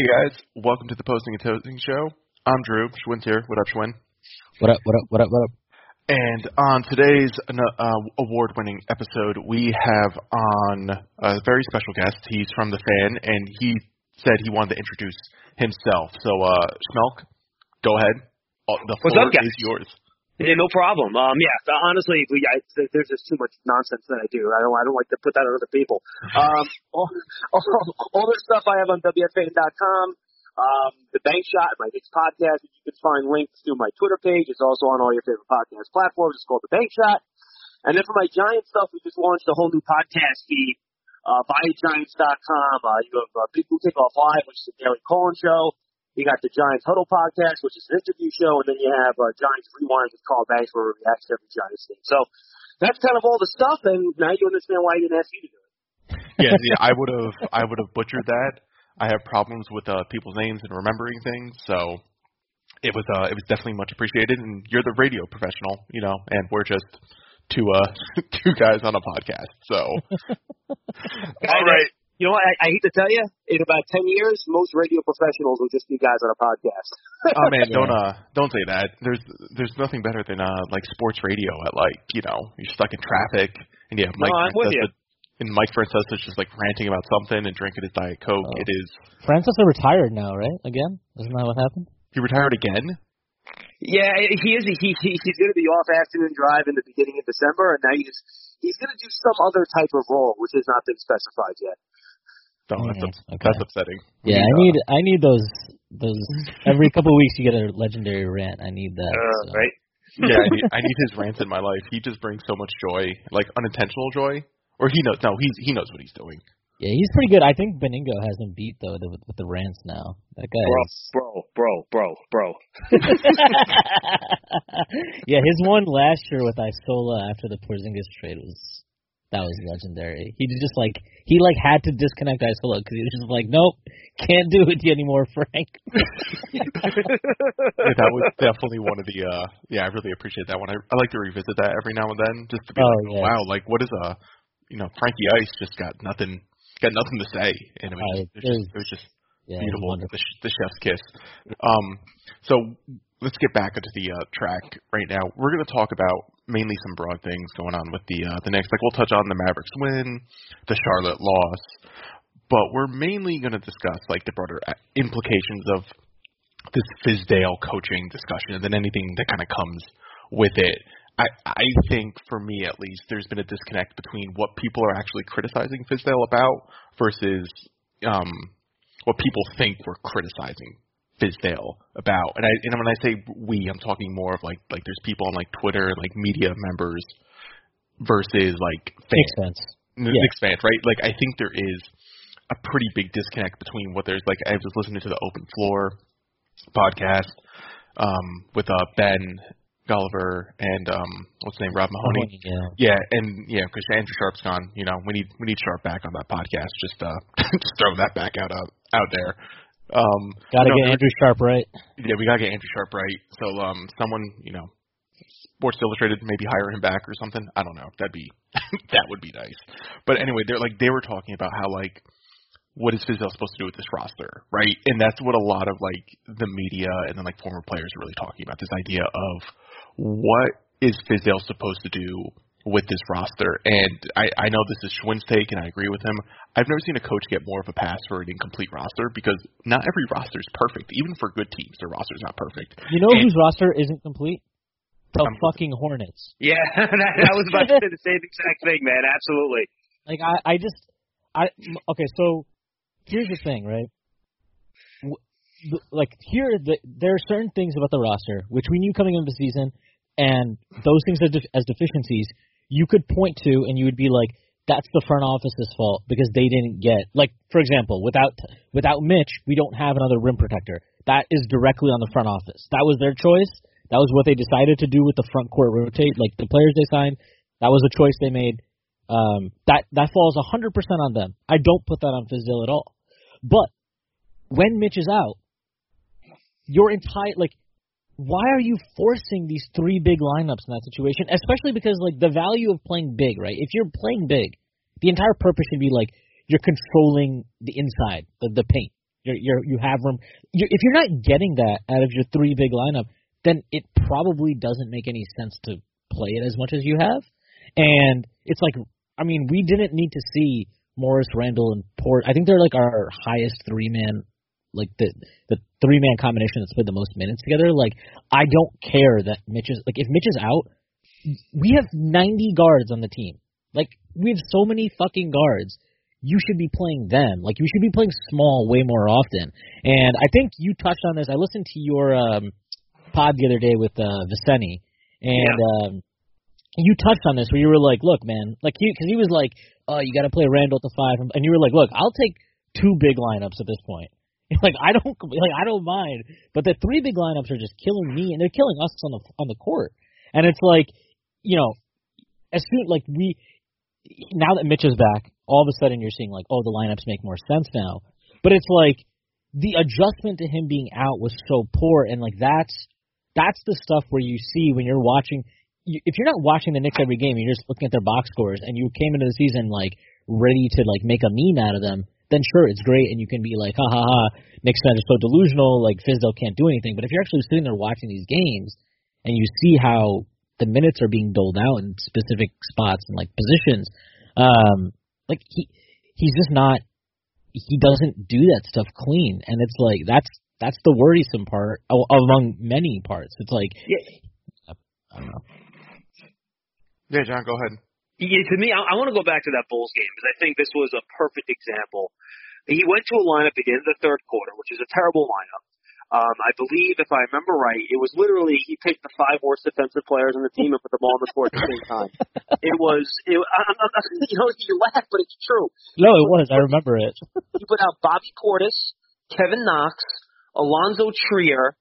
Hey guys, welcome to the Posting and Toasting Show. I'm Drew. Schwinn's here. What up, Schwinn? What up? What up? What up? What up? And on today's uh, award-winning episode, we have on a very special guest. He's from the fan, and he said he wanted to introduce himself. So, uh, Schmeelk, go ahead. Uh, The What's floor up, guys? is yours. Yeah, no problem. Um, yeah, honestly, we, I, there's just too much nonsense that I do. I don't, I don't like to put that on other people. Um, all, all, all the stuff I have on WFAN.com, um, the Bank Shot, my next podcast, you can find links to my Twitter page. It's also on all your favorite podcast platforms. It's called the Bank Shot. And then for my Giant stuff, we just launched a whole new podcast feed, uh, buygiants.com. Uh, you have uh, Big Blue Kickoff Live, which is a daily call-in show. You got the Giants Huddle podcast, which is an interview show, and then you have uh, Giants Rewind with Carl Banks, where we react to every Giants game. So that's kind of all the stuff, and now you understand why I didn't ask you to do it. Yeah, yeah, I would have, I would have butchered that. I have problems with uh, people's names and remembering things, so it was, uh, it was definitely much appreciated. And you're the radio professional, you know, and we're just two, uh, two guys on a podcast. So, all right. You know what? I, I hate to tell you, in about ten years, most radio professionals will just be guys on a podcast. Oh man, don't uh, don't say that. There's, there's nothing better than uh, like sports radio at like, you know, you're stuck in traffic and you have Mike. I'm with you. And Mike Francesa is just like ranting about something and drinking his diet coke. Oh. It is. Francesa retired now, right? Again? Isn't that what happened? He retired again. Yeah, he is. He, he he's going to be off afternoon drive in the beginning of December, and now he's he's going to do some other type of role, which has not been specified yet. So that's, ups- okay. that's upsetting. We Yeah, I uh, need I need those those every couple of weeks you get a legendary rant. I need that. so. Uh, right? yeah, I need, I need his rants in my life. He just brings so much joy, like unintentional joy. Or he knows. No, he's he knows what he's doing. Yeah, he's pretty good. I think Benigno has him beat though with, with the rants now. That guy Bro, is. bro, bro, bro, bro. yeah, his one last year with Isola after the Porzingis trade was that was legendary. He just like he like had to disconnect Isola because he was just like, nope, can't do it anymore, Frank. Yeah, that was definitely one of the. uh Yeah, I really appreciate that one. I, I like to revisit that every now and then, just to be Oh, like, yeah. wow, like what is a, you know, Frankie Ice just got nothing, got nothing to say, and it was, Uh, just, it was, just, it was just yeah, beautiful. The, the chef's kiss. Um, so let's get back into the uh, track right now. We're going to talk about mainly some broad things going on with the uh, the Knicks. Like we'll touch on the Mavericks win, the Charlotte loss, but we're mainly going to discuss like the broader uh, implications of this Fizdale coaching discussion, and then anything that kind of comes with it. I, I think, for me at least, there's been a disconnect between what people are actually criticizing Fizdale about versus um, what people think we're criticizing Fizdale about. And I and when I say we, I'm talking more of like like there's people on like Twitter, and like media members versus like fans. Makes Yeah. Fans, right? Like I think there is a pretty big disconnect between what there's like I was listening to the Open Floor podcast um with uh Ben Golliver and um what's his name Rob Mahoney. Yeah. Yeah, and yeah, because Andrew Sharp's gone. You know, we need we need Sharp back on that podcast. Just uh, just throw that back out out, out there. Um, Gotta no, get Andrew Sharp right. Yeah, we gotta get Andrew Sharp right. So um, someone you know, Sports Illustrated maybe hire him back or something. I don't know. That'd be that would be nice. But anyway, they're like they were talking about how like what is Fizdale supposed to do with this roster, right? And that's what a lot of like the media and then like former players are really talking about. This idea of what is Fizdale supposed to do with this roster? And I, I know this is Schwinn's take, and I agree with him. I've never seen a coach get more of a pass for an incomplete roster because not every roster is perfect. Even for good teams, their roster is not perfect. You know And- whose roster isn't complete? The Um, fucking Hornets. Yeah, that, I was about to say the same exact thing, man. Absolutely. Like I, I just, I okay. So here's the thing, right? Like here, the, there are certain things about the roster which we knew coming into the season, and those things as, def- as deficiencies you could point to, and you would be like, "That's the front office's fault because they didn't get." Like for example, without without Mitch, we don't have another rim protector. That is directly on the front office. That was their choice. That was what they decided to do with the front court rotate. Like the players they signed, that was a choice they made. Um, that that falls 100% on them. I don't put that on Fizdale at all. But when Mitch is out, your entire like, why are you forcing these three big lineups in that situation? Especially because like the value of playing big, right? If you're playing big, the entire purpose should be like you're controlling the inside, the, the paint. You're, you're you have room. You're, if you're not getting that out of your three big lineup, then it probably doesn't make any sense to play it as much as you have. And it's like, I mean, we didn't need to see Morris, Randle, and Port. I think they're like our highest three man, like the the three man combination that's played the most minutes together. Like, I don't care that Mitch is like if Mitch is out, we have 90 guards on the team. Like, we have so many fucking guards. You should be playing them. Like, you should be playing small way more often. And I think you touched on this. I listened to your um, pod the other day with uh, Vecenie, and yeah. um, you touched on this where you were like, "Look, man, like he because he was like, oh, you got to play Randle at the five, and you were like, look, I'll take two big lineups at this point. like I don't like I don't mind, but the three big lineups are just killing me, and they're killing us on the on the court. And it's like, you know, as soon like we now that Mitch is back, all of a sudden you're seeing like, oh, the lineups make more sense now. But it's like the adjustment to him being out was so poor, and like that's that's the stuff where you see when you're watching if you're not watching the Knicks every game, you're just looking at their box scores, and you came into the season like ready to like make a meme out of them, then sure, it's great, and you can be like, ha ha ha, Knicks fans are so delusional, like Fizdale can't do anything. But if you're actually sitting there watching these games, and you see how the minutes are being doled out in specific spots and like positions, um, like he he's just not he doesn't do that stuff clean, and it's like that's that's the worrisome part among many parts. It's like yeah. I don't know. Yeah, John, go ahead. Yeah, to me, I, I want to go back to that Bulls game because I think this was a perfect example. He went to a lineup at the end of the third quarter, which is a terrible lineup. Um, I believe, if I remember right, it was literally he picked the five worst defensive players on the team and put them all on the court at the same time. It was, it, I'm not, you know, you laugh, but it's true. No, it was. I remember it. he put out Bobby Portis, Kevin Knox, Allonzo Trier.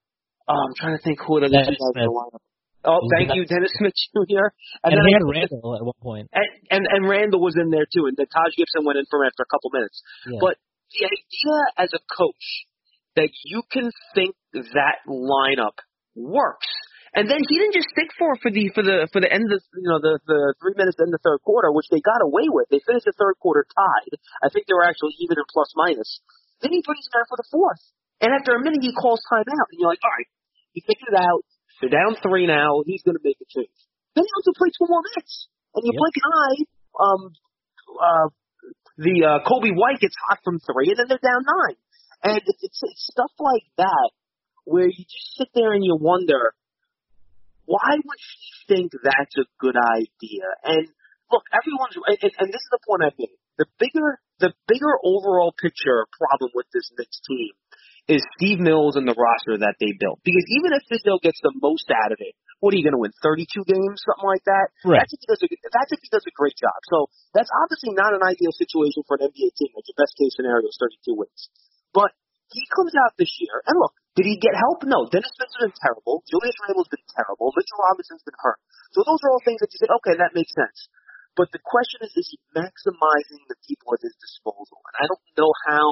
Uh, I'm trying to think who the other guys in the lineup. Oh, thank you, Dennis Smith Jr. And, and then he had Randle at one point. And, and and Randle was in there too, and then Taj Gibson went in for him after a couple minutes. Yeah. But the idea as a coach that you can think that lineup works. And then he didn't just stick for for the for the for the end of you know the the three minutes in the third quarter, which they got away with. They finished the third quarter tied. I think they were actually even in plus minus. Then he puts him there for the fourth, and after a minute he calls timeout, and you're like, all right, he figured it out. They're down three now. He's going to make a change. Then he has to play two more minutes, and you yep. blink an eye. Um, uh, the uh, Coby White gets hot from three, and then they're down nine. And it's, it's, it's stuff like that where you just sit there and you wonder, why would she think that's a good idea? And look, everyone's, and, and this is the point I made. The bigger, the bigger overall picture problem with this Knicks team is Steve Mills and the roster that they built. Because even if Fizdale gets the most out of it, what are you going to win? 32 games, something like that. Right. That's if he does a that's if he does a great job. So that's obviously not an ideal situation for an NBA team. Like your best case scenario is 32 wins. But he comes out this year, and look, did he get help? No. Dennis Smith's been terrible. Julius Randle's been terrible. Mitchell Robinson's been hurt. So those are all things that you say, okay, that makes sense. But the question is, is he maximizing the people at his disposal? And I don't know how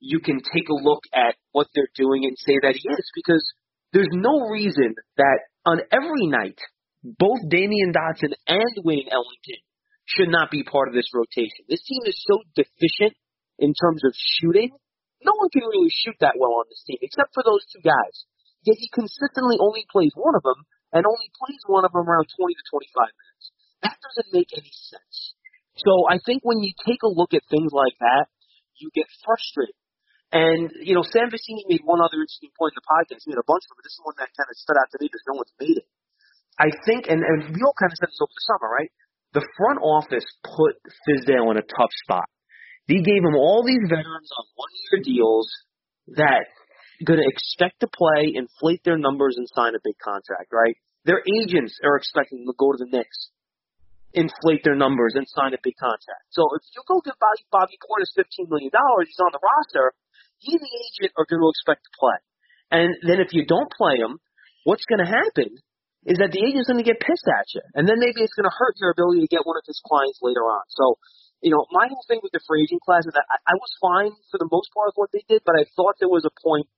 you can take a look at what they're doing and say that he is because there's no reason that on every night both Damyean Dotson and Wayne Ellington should not be part of this rotation. This team is so deficient in terms of shooting. No one can really shoot that well on this team except for those two guys. Yet he consistently only plays one of them and only plays one of them around 20 to 25 minutes. That doesn't make any sense. So I think when you take a look at things like that, you get frustrated. And, you know, Sam Vecenie made one other interesting point in the podcast. He made a bunch of them, but this is one that kind of stood out to me because no one's made it. I think, and, and we all kind of said this over the summer, right? The front office put Fizdale in a tough spot. They gave him all these veterans on one-year deals that going to expect to play, inflate their numbers, and sign a big contract, right? Their agents are expecting to go to the Knicks, inflate their numbers, and sign a big contract. So if you go give Bobby, Bobby Portis $15 million, he's on the roster, he and the agent are going to expect to play. And then if you don't play him, what's going to happen is that the agent's going to get pissed at you. And then maybe it's going to hurt your ability to get one of his clients later on. So, you know, my whole thing with the free agent class is that I, I was fine for the most part with what they did, but I thought there was a point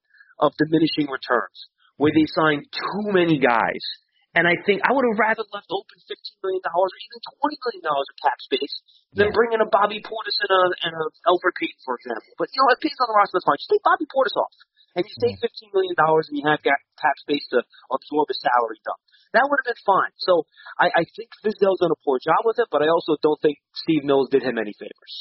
of diminishing returns where they signed too many guys And I think I would have rather left open fifteen million dollars or even twenty million dollars of cap space than Yeah. bring in a Bobby Portis and a and a Elfrid Payton, for example. But you know, if Payton's on the roster, that's fine. Just take Bobby Portis off, and you save fifteen million dollars, and you have got cap space to absorb a salary dump. That would have been fine. So I, I think Fizdale's done a poor job with it, but I also don't think Steve Mills did him any favors.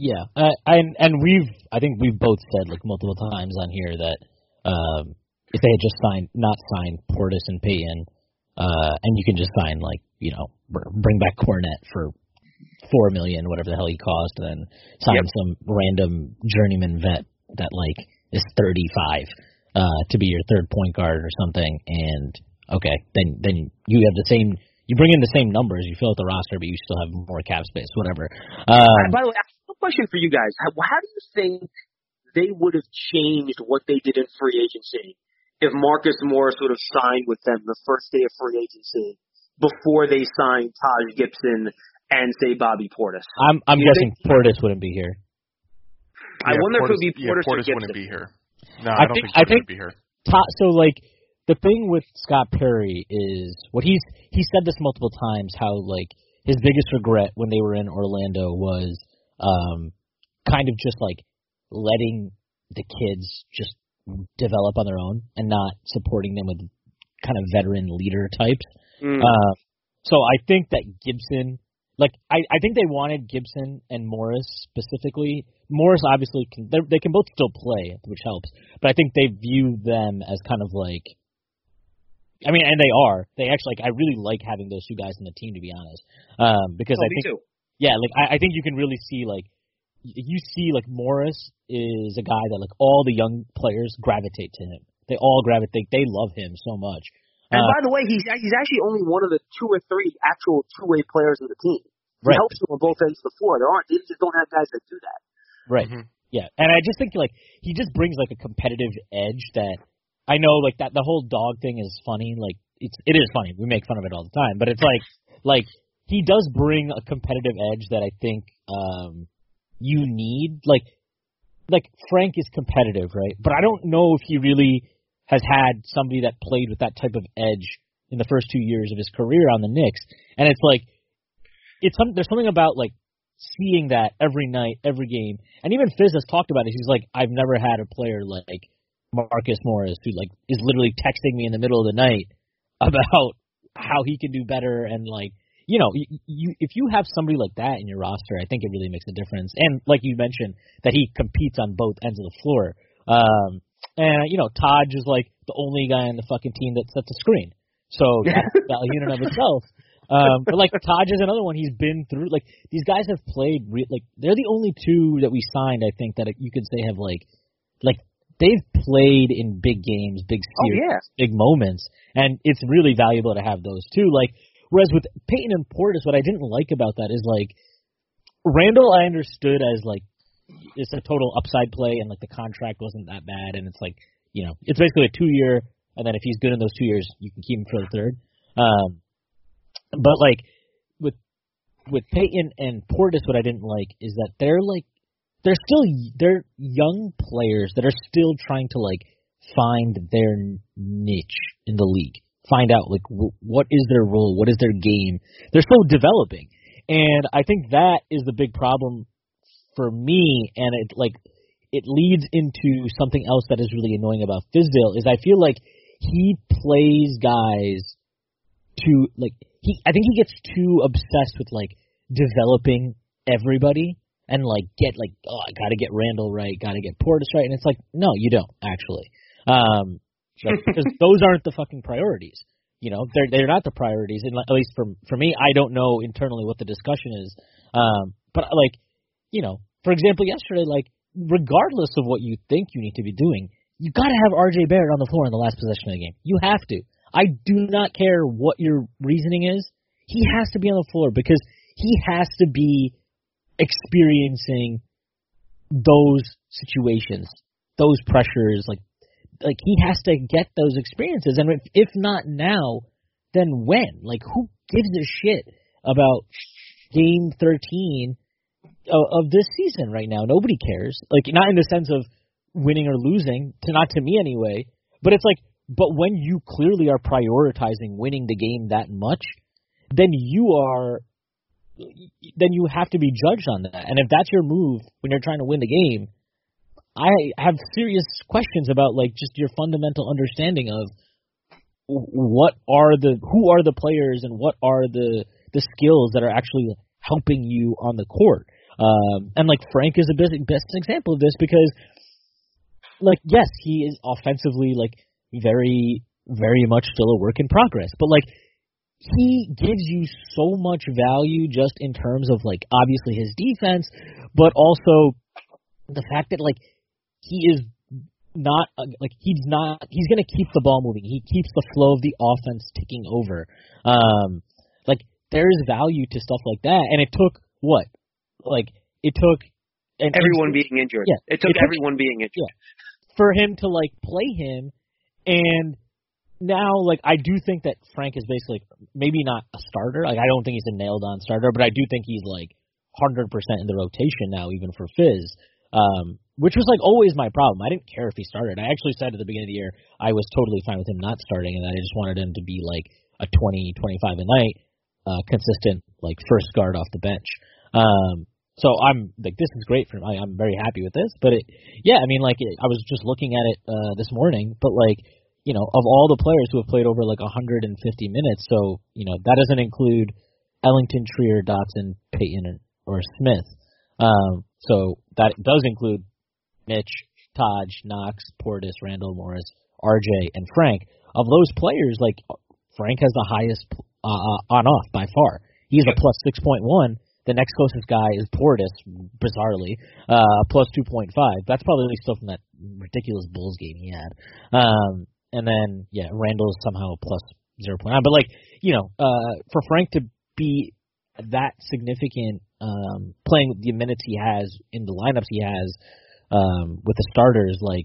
Yeah, uh, and and we've I think we've both said like multiple times on here that um, if they had just signed not signed Portis and Payton, uh, and you can just sign like you know bring back Kornet for four million whatever the hell he cost, and then sign Yep. some random journeyman vet that like is thirty five uh, to be your third point guard or something, and okay then then you have the same. You bring in the same numbers, you fill out the roster, but you still have more cap space, whatever. Um, By the way, I have a question for you guys. How, how do you think they would have changed what they did in free agency if Marcus Morris would have signed with them the first day of free agency before they signed Taj Gibson and say Bobby Portis? I'm I'm you guessing Portis wouldn't be here. I Yeah, wonder if it would be yeah, Portis, or Portis Gibson. wouldn't be here. No, I I, don't think- think, I Portis think- would be here. Ta- so like the thing with Scott Perry is what he's he said this multiple times how like his biggest regret when they were in Orlando was um kind of just like letting the kids just develop on their own and not supporting them with kind of veteran leader types. Mm. Uh, so I think that Gibson, like I, I think they wanted Gibson and Morris specifically. Morris obviously can they're- can both still play, which helps. But I think they view them as kind of like, I mean, and they are. They actually like I really like having those two guys on the team to be honest, um, because Oh, I me think too. yeah, like I, I think you can really see like you see like Morris is a guy that like all the young players gravitate to him. They all gravitate. They love him so much. And Uh, by the way, he's he's actually only one of the two or three actual two way players of the team. He Right. helps them on both ends of the floor. There aren't they just don't have guys that do that. Right. Mhm. Yeah, and I just think like he just brings like a competitive edge that I know like that the whole dog thing is funny. Like it's it is funny. We make fun of it all the time, but it's like like he does bring a competitive edge that I think um you need. Like like Frank is competitive, right? But I don't know if he really has had somebody that played with that type of edge in the first two years of his career on the Knicks. And it's like it's some there's something about like seeing that every night, every game. And even Fizz has talked about it. He's like, I've never had a player like Marcus Morris who like is literally texting me in the middle of the night about how he can do better and like you know, you, you if you have somebody like that in your roster, I think it really makes a difference. And like you mentioned, that he competes on both ends of the floor. Um, and you know, Taj is like the only guy on the fucking team that sets a screen. So that's value in and of itself. Um, but like Taj is another one. He's been through like these guys have played re- like they're the only two that we signed. I think that you could say have like like they've played in big games, big Oh series, yeah. big moments, and it's really valuable to have those too. Like whereas with Payton and Portis, what I didn't like about that is like Randle, I understood as like it's a total upside play, and like the contract wasn't that bad, and it's like you know it's basically a two year, and then if he's good in those two years, you can keep him for the third. Um, but like with with Payton and Portis, what I didn't like is that they're like they're still they're young players that are still trying to like find their niche in the league, find out like w- what is their role, what is their game. They're still developing, and I think that is the big problem for me, and it like it leads into something else that is really annoying about Fizdale is I feel like he plays guys to like he I think he gets too obsessed with like developing everybody and like get like oh I gotta get Randle right, gotta get Portis right, and it's like no you don't actually, um, like, because those aren't the fucking priorities. You know they're they're not the priorities, and at least for for me I don't know internally what the discussion is, um, but like you know for example yesterday like regardless of what you think you need to be doing, you gotta have R.J. Barrett on the floor in the last possession of the game. You have to. I do not care what your reasoning is. He has to be on the floor because he has to be experiencing those situations, those pressures. Like, like he has to get those experiences, and if, if not now, then when? Like, who gives a shit about game thirteen of, of this season right now? Nobody cares. Like, not in the sense of winning or losing, to not to me anyway. But it's like but when you clearly are prioritizing winning the game that much, then you are then you have to be judged on that. And if that's your move when you're trying to win the game, I have serious questions about like just your fundamental understanding of what are the who are the players and what are the the skills that are actually helping you on the court. Um, and like Frank is a best, best example of this because, like, yes, he is offensively like very, very much still a work in progress, but like he gives you so much value just in terms of like obviously his defense, but also the fact that like he is not uh, like he's not he's going to keep the ball moving. He keeps the flow of the offense ticking over. Um like there is value to stuff like that and it took what? Like it took everyone being injured. Yeah, it took, it took everyone being injured. Yeah. For him to like play him and now like I do think that Frank is basically maybe not a starter. Like I don't think he's a nailed on starter, but I do think he's like hundred percent in the rotation now, even for Fizz. Um, which was like always my problem. I didn't care if he started. I actually said at the beginning of the year I was totally fine with him not starting, and I just wanted him to be like a 20, 25 a night, uh, consistent like first guard off the bench. Um, so I'm like, this is great for me. I'm very happy with this. But it, yeah, I mean, like it, I was just looking at it uh, this morning, but like you know, of all the players who have played over like 150 minutes, so you know that doesn't include Ellington, Trier, Dotson, Payton, or Smith. Um, so that does include Mitch, Taj, Knox, Portis, Randle Morris, RJ, and Frank. Of those players, like Frank has the highest uh, uh, on off by far. He's a plus six point one. The next closest guy is Portis, bizarrely, uh, plus two point five. That's probably still from that ridiculous Bulls game he had. Um, and then yeah, Randle's somehow plus zero point nine. But like you know, uh, for Frank to be that significant, um, playing the minutes he has in the lineups he has um, with the starters, like,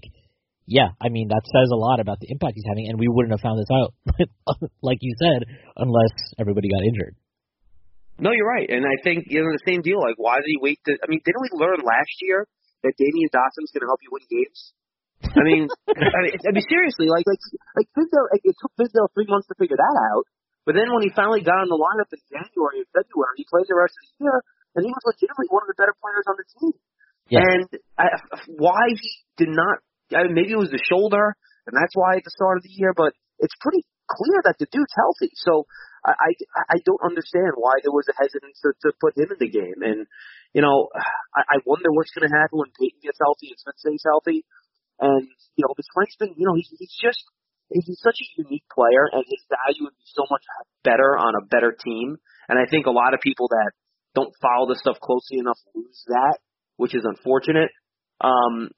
yeah, I mean that says a lot about the impact he's having, and we wouldn't have found this out, like you said, unless everybody got injured. No, you're right, and I think you know the same deal. Like, why did he wait? To, I mean, didn't we learn last year that Damyean Dotson's going to help you win games? I mean, I mean, I mean, seriously, like, like, like Fizdale, like, it took Fizdale three months to figure that out. But then when he finally got in the lineup in January and February, he played the rest of the year, and he was legitimately one of the better players on the team. Yeah. And I, why he did not, I mean, maybe it was the shoulder, and that's why at the start of the year, but it's pretty clear that the dude's healthy. So I, I, I don't understand why there was a hesitance to, to put him in the game. And, you know, I, I wonder what's going to happen when Payton gets healthy and Smith stays healthy. And, you know, because Frank's been, you know, he's, he's just, he's such a unique player and his value would be so much better on a better team. And I think a lot of people that don't follow this stuff closely enough lose that which is unfortunate. Um,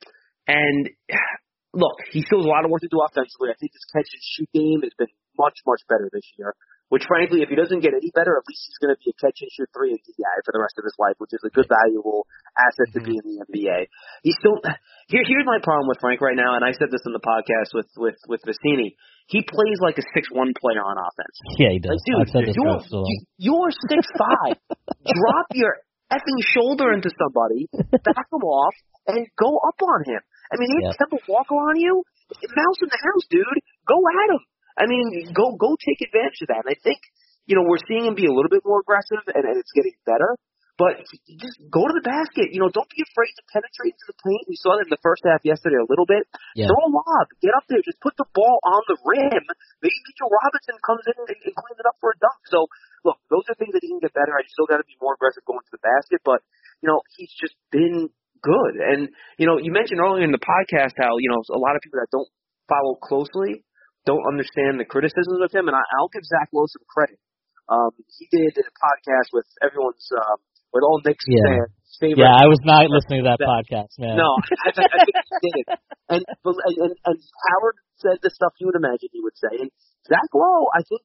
and look, he still has a lot of work to do offensively. I think his catch and shoot game has been much, much better this year. Which, frankly, if he doesn't get any better, at least he's going to be a catch and shoot three and DI for the rest of his life, which is a good, valuable asset to be mm-hmm. in the NBA. He's still here. Here's my problem with Frank right now, and I said this in the podcast with with with Vecenie. He plays like a six one player on offense. Yeah, he does. Like, dude, I've said this you're, so you're six five. Drop your effing shoulder into somebody, back him off, and go up on him. I mean, he yep. Kemba Walker on you, mouse in the house, dude. Go at him. I mean, go go take advantage of that. And I think you know we're seeing him be a little bit more aggressive, and, and it's getting better. But just go to the basket. You know, don't be afraid to penetrate into the paint. We saw that in the first half yesterday a little bit. Yeah. Throw a lob. Get up there. Just put the ball on the rim. Maybe Mitchell Robinson comes in and, and cleans it up for a dunk. So look, those are things that he can get better. I still got to be more aggressive going to the basket, but you know, he's just been good. And you know, you mentioned earlier in the podcast how you know a lot of people that don't follow closely don't understand the criticisms of him, and I, I'll give Zach Lowe some credit. Um, he did a podcast with everyone's um, with all Knicks yeah. fans. Favorite yeah, I was not listening to that, that podcast, man. No, I, I, I think he did. And, and and Howard said the stuff you would imagine he would say. And Zach Lowe, I think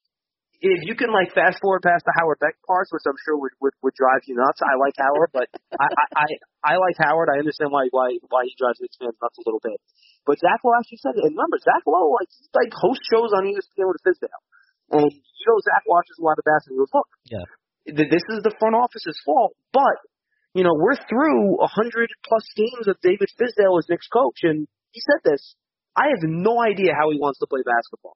if you can like fast forward past the Howard Beck parts, which I'm sure would would, would drive you nuts. I like Howard, but I, I I I like Howard. I understand why why why he drives Knicks fans nuts a little bit. But Zach Lowe actually said it. And remember, Zach Lowe like he like host shows on ESPN with Fizdale, and you know Zach watches a lot of basketball. He goes, look, yeah, this is the front office's fault, but you know we're through a hundred plus games of David Fizdale as Knicks coach, and he said this. I have no idea how he wants to play basketball.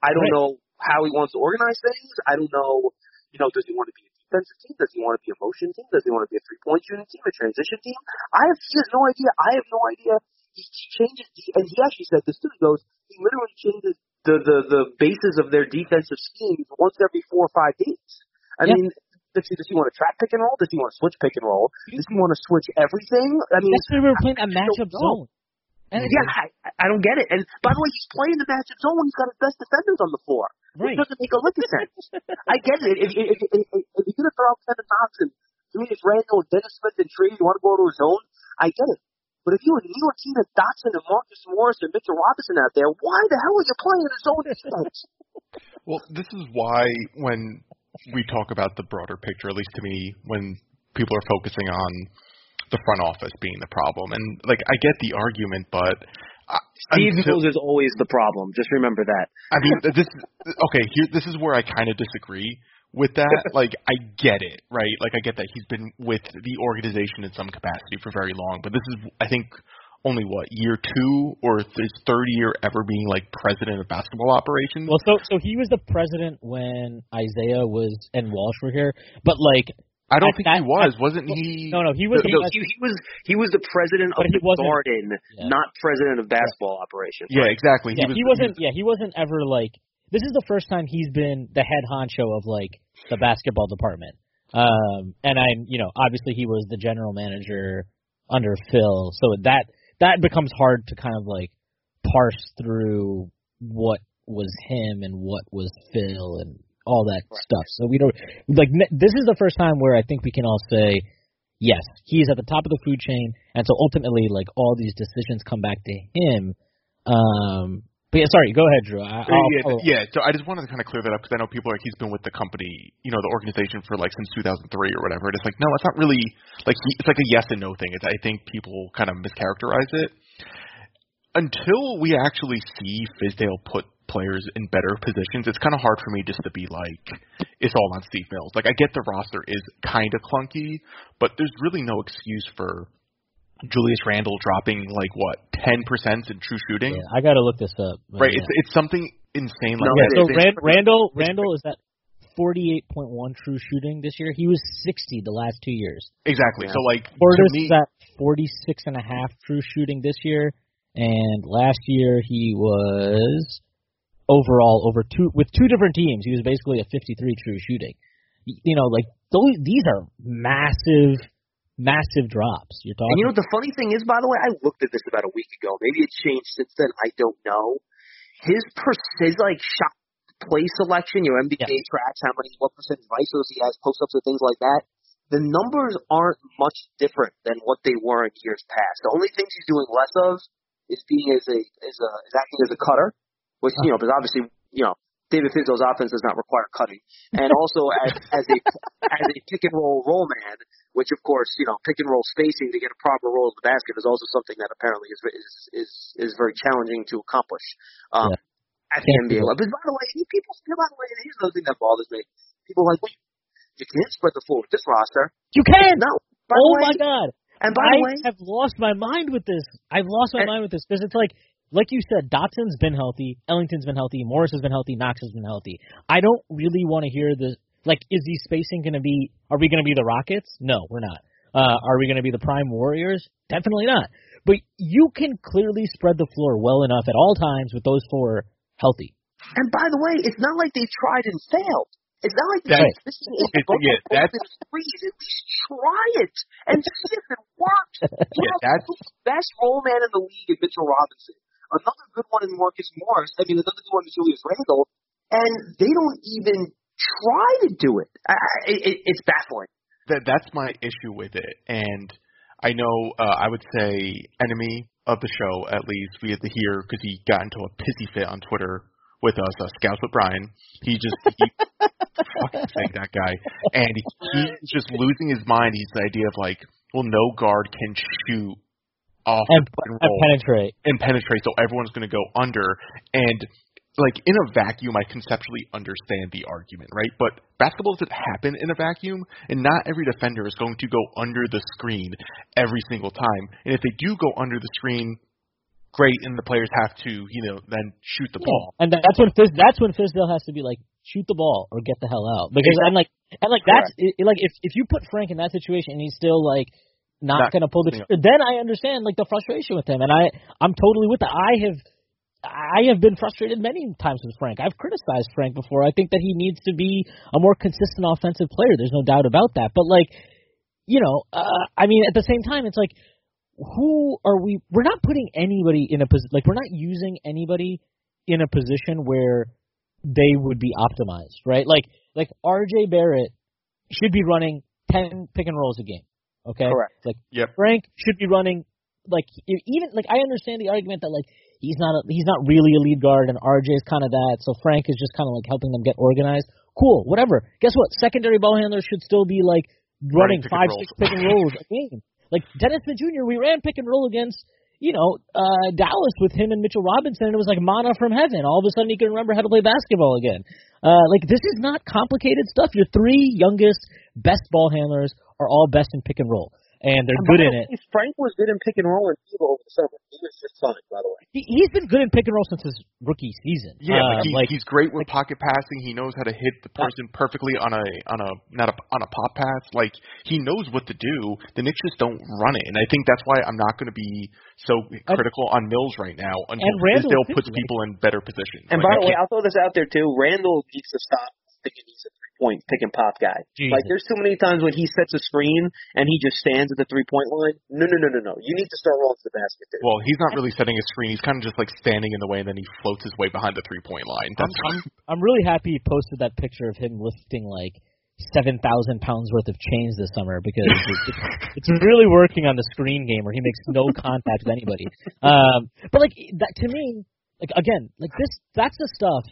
I don't Right. know how he wants to organize things. I don't know, you know, does he want to be a defensive team? Does he want to be a motion team? Does he want to be a three point shooting team, a transition team? I have he has no idea. I have no idea. He changes, and he actually said this too. He goes, he literally changes the the the basis of their defensive schemes once every four or five days. I Yeah. mean, does he, does he want to track pick and roll? Does he want to switch pick and roll? Does he want to switch everything? I mean, Yesterday we were playing a matchup zone. And yeah, I, I don't get it. And by the way, he's playing the matchup zone when he's got his best defenders on the floor. Right. It doesn't make a lick of sense. I get it. If, if, if, if, if you're going to throw out Kevin and Julius Randle and Dennis Smith and Tree, you want to go to a zone, I get it. But if you and New York team had Dotson and Marcus Morris and Mitchell Robinson out there, why the hell are you playing in a zone defense? Well, this is why when we talk about the broader picture, at least to me, when people are focusing on the front office being the problem, and like I get the argument, but Steve until- Mills is always the problem. Just remember that. I mean, this okay. Here, this is where I kind of disagree with that. Like, I get it, right? Like, I get that he's been with the organization in some capacity for very long, but this is, I think, only what year two or his third year ever being like president of basketball operations. Well, so so he was the president when Isiah was and Walsh were here, but like I don't think that- he was. at- Wasn't he? no, no, he was. He, he was he, he was he was the president of the Garden, Yeah. not president of basketball operations. Yeah, exactly. yeah, he was. he wasn't. Yeah, he wasn't ever like. This is the first time he's been the head honcho of like the basketball department. Um, and I'm, you know, obviously he was the general manager under Phil, so that that becomes hard to kind of like parse through what was him and what was Phil and all that stuff. So we don't like this is the first time where I think we can all say yes, he's at the top of the food chain, and so ultimately like all these decisions come back to him. Um, but yeah, sorry, go ahead, Drew. I, Uh, yeah, yeah. So I just wanted to kind of clear that up because I know people are like he's been with the company, you know, the organization for like since 2003 or whatever. And it's like no, it's not really like he, it's like a yes and no thing. It's, I think people kind of mischaracterize it until we actually see Fizdale put players in better positions. It's kind of hard for me just to be like it's all on Steve Mills. Like I get the roster is kind of clunky, but there's really no excuse for Julius Randle dropping like what 10% in true shooting. Yeah, I got to look this up. Right, yeah. it's it's something insane like No, yeah, that. so it is. Rand, Randle Randle is at 48.1 true shooting this year. He was 60 the last two years. exactly. Yeah. So like to Portis me, is at 46 and a half true shooting this year, and last year he was overall over two with two different teams. He was basically a 53 true shooting. You know, like those these are massive, massive drops. You're talking. And you know what the funny thing is, by the way, I looked at this about a week ago. Maybe it's changed since then. I don't know. His per his like shot play selection, your NBA Yeah. tracks how many what percentage of ISOs he has, post ups and things like that. The numbers aren't much different than what they were in years past. The only things he's doing less of is being as a as a is acting as a cutter, which you know, because obviously you know David Fizdale's offense does not require cutting, and also as as a as a pick and roll roll man, which of course you know pick and roll spacing to get a proper roll of the basket is also something that apparently is is is is very challenging to accomplish um, at the NBA level. But by the way, people by the way, here's another thing that bothers me: people are like, well, you can't spread the floor with this roster. you can. No. By oh way, my god. and by I the way, I have lost my mind with this. I've lost my And- mind with this because it's like, like you said, Dotson's been healthy, Ellington's been healthy, Morris has been healthy, Knox has been healthy. I don't really want to hear the like. Is the spacing going to be? Are we going to be the Rockets? No, we're not. Uh, are we going to be the Prime Warriors? Definitely not. But you can clearly spread the floor well enough at all times with those four healthy. and by the way, it's not like they tried and failed. It's not like That's- they're missing eight it's- bubble yeah, that's- open threes. At least try it and see if it works. Yeah, that's- the best roll man in the league in Mitchell Robinson. Another good one in Marcus Morris. I mean, another good one in Julius Randle. And they don't even try to do it. I, I, it it's baffling. that that's my issue with it. And I know uh, I would say enemy of the show at least we had to hear because he got into a pissy fit on Twitter with us, uh, Scouts with Brian. He just he, fucking fake that guy, and he, he's just losing his mind. He's the idea of like, well, no guard can shoot off And, the pick and and penetrate. and penetrate, so everyone's going to go under. And like in a vacuum, I conceptually understand the argument, right? But basketball doesn't happen in a vacuum, and not every defender is going to go under the screen every single time. And if they do go under the screen, great, and the players have to, you know, then shoot the Yeah. ball. And that's when Fizz, that's when Fizdale has to be like, shoot the ball or get the hell out. Because and like and like that's it, like if if you put Frank in that situation and he's still like not, Not- gonna pull the trigger, then I understand like the frustration with him, and I I'm totally with that. I have. I have been frustrated many times with Frank. I've criticized Frank before. I think that he needs to be a more consistent offensive player. There's no doubt about that. But like, you know, uh, I mean, at the same time, it's like, who are we? We're not putting anybody in a position like we're not using anybody in a position where they would be optimized, right? Like, like RJ Barrett should be running ten pick and rolls a game. Okay, Correct. Like, Yep. Frank should be running like even like I understand the argument that like he's not a, he's not really a lead guard and RJ is kind of that, so Frank is just kind of like helping them get organized. Cool, whatever. Guess what? Secondary ball handlers should still be like running, Running five six pick and rolls a game. Like Dennis Smith Jr. We ran pick and roll against you know uh Dallas with him and Mitchell Robinson, and it was like manna from heaven. All of a sudden he can remember how to play basketball again. Uh, like this is not complicated stuff. Your three youngest best ball handlers are all best in pick and roll, and they're And good by in it. Frank was good in pick and roll and Evo over the summer. He was just fine, by the way. He, he's been good in pick and roll since his rookie season. Yeah, Uh, like, he, like he's great with pocket passing. He knows how to hit the person perfectly on a on a not a on a pop pass. Like he knows what to do. The Knicks just don't run it, and I think that's why I'm not going to be so critical on Mills right now until And Randle, Fizdale puts people in better positions. And Like, by the way, I'll throw this out there too. Randle needs to stop thinking he's a three point pick and pop guy. Jesus. Like there's too many times when he sets a screen and he just stands at the three point line. No, no, no, no, no. You need to start rolling to the basket there. well, he's not really setting a screen. He's kind of just like standing in the way, and then he floats his way behind the three point line. I'm, I'm I'm really happy he posted that picture of him lifting like seven thousand pounds worth of chains this summer because it's, it's really working on the screen game where he makes no contact with anybody. Um, but like that to me, like again, like this that's the stuff.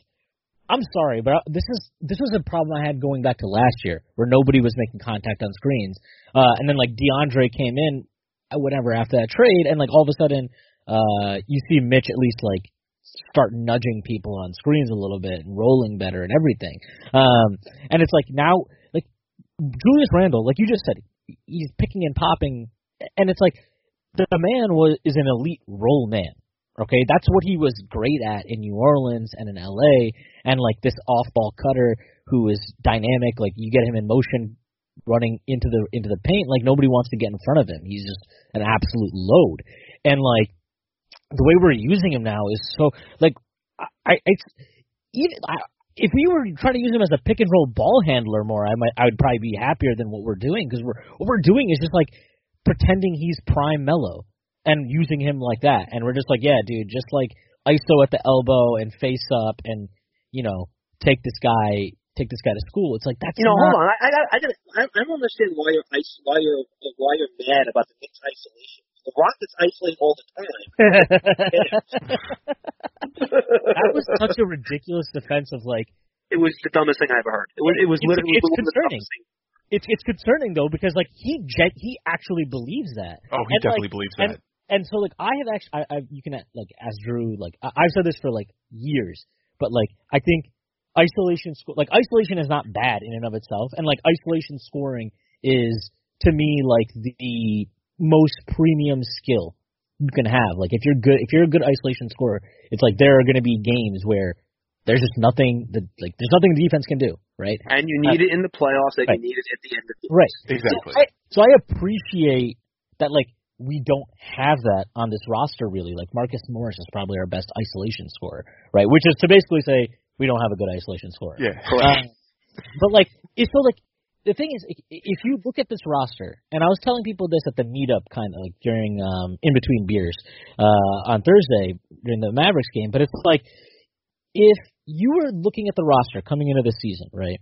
I'm sorry, but this is this was a problem I had going back to last year where nobody was making contact on screens, uh, and then like DeAndre came in, uh, whatever after that trade, and like all of a sudden, uh, you see Mitch at least like start nudging people on screens a little bit and rolling better and everything. Um, and it's like now, like Julius Randle, like you just said, he's picking and popping, and it's like the man was is an elite roll man. Okay, that's what he was great at in New Orleans and in LA, and like this off-ball cutter who is dynamic. Like you get him in motion, running into the into the paint. Like nobody wants to get in front of him. He's just an absolute load, and like the way we're using him now is so like I, I it's even I, if we were trying to use him as a pick and roll ball handler more, I might I would probably be happier than what we're doing because we're what we're doing is just like pretending he's prime Melo and using him like that, and we're just like, yeah, dude, just like ISO at the elbow and face up and you know take this guy take this guy to school. It's like that's You know, not, hold on. I I got I got I, I don't understand why you're ice why you're why you're mad about the Knicks isolation. The Rockets isolate all the time. that was such a ridiculous defense of like It was the dumbest thing I ever heard. It was it was It's- literally it's one of the concerning. it's it's concerning though because like he gen- he actually believes that. oh, he And, like, definitely believes and- that. And so like I have actually I, I you can like ask Drew like I, I've said this for like years, but like I think isolation score, like isolation is not bad in and of itself, and like isolation scoring is to me like the most premium skill you can have. Like if you're good if you're a good isolation scorer, it's like there are going to be games where there's just nothing that like there's nothing the defense can do, right? And you need it in the playoffs and Right. you need it at the end of the Right. Exactly. So I, so I appreciate that, like, we don't have that on this roster, really. Like, Marcus Morris is probably our best isolation scorer, right? Which is to basically say we don't have a good isolation scorer. yeah. Um, but, like, it's so, like, the thing is, if you look at this roster, and I was telling people this at the meetup, kind of like during um, in between beers uh, on Thursday during the Mavericks game, but it's like if you were looking at the roster coming into the season, right?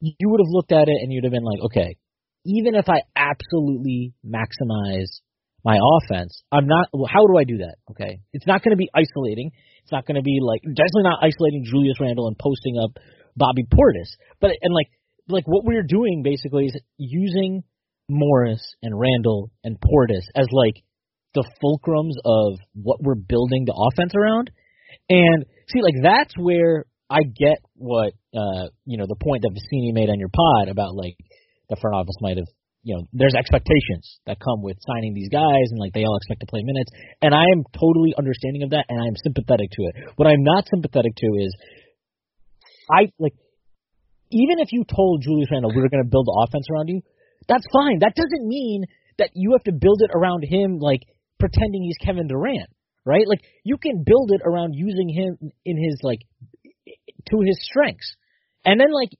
You would have looked at it and you'd have been like, okay, even if I absolutely maximize my offense, I'm not. How do I do that? Okay, it's not going to be isolating. It's not going to be like definitely not isolating Julius Randle and posting up Bobby Portis. But and like like what we're doing basically is using Morris and Randle and Portis as like the fulcrums of what we're building the offense around. And see, like that's where I get what uh you know the point that Vecenie made on your pod about like the front office might have you know, there's expectations that come with signing these guys, and like they all expect to play minutes. And I am totally understanding of that, and I am sympathetic to it. What I'm not sympathetic to is, I like, even if you told Julius Randle we're going to build the offense around you, that's fine. That doesn't mean that you have to build it around him, like pretending he's Kevin Durant, right? Like you can build it around using him in his like to his strengths, and then like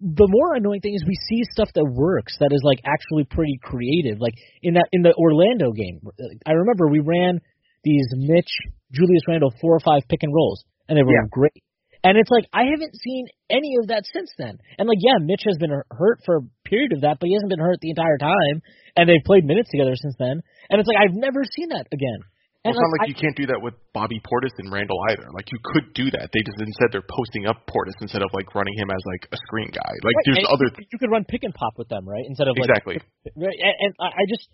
the more annoying thing is we see stuff that works that is like actually pretty creative. Like in that in the Orlando game, I remember we ran these Mitch Julius Randle four or five pick and rolls, and they were Yeah. great. And it's like I haven't seen any of that since then. And like yeah, Mitch has been hurt for a period of that, but he hasn't been hurt the entire time. And they've played minutes together since then. And it's like I've never seen that again. Well, it's not like I- you can't do that with Bobby Portis and Randle either. Like you could do that. They just instead they're posting up Portis instead of like running him as like a screen guy. Like Right, there's other you- You could run pick and pop with them, right? Instead of like exactly. Right, and, and I I just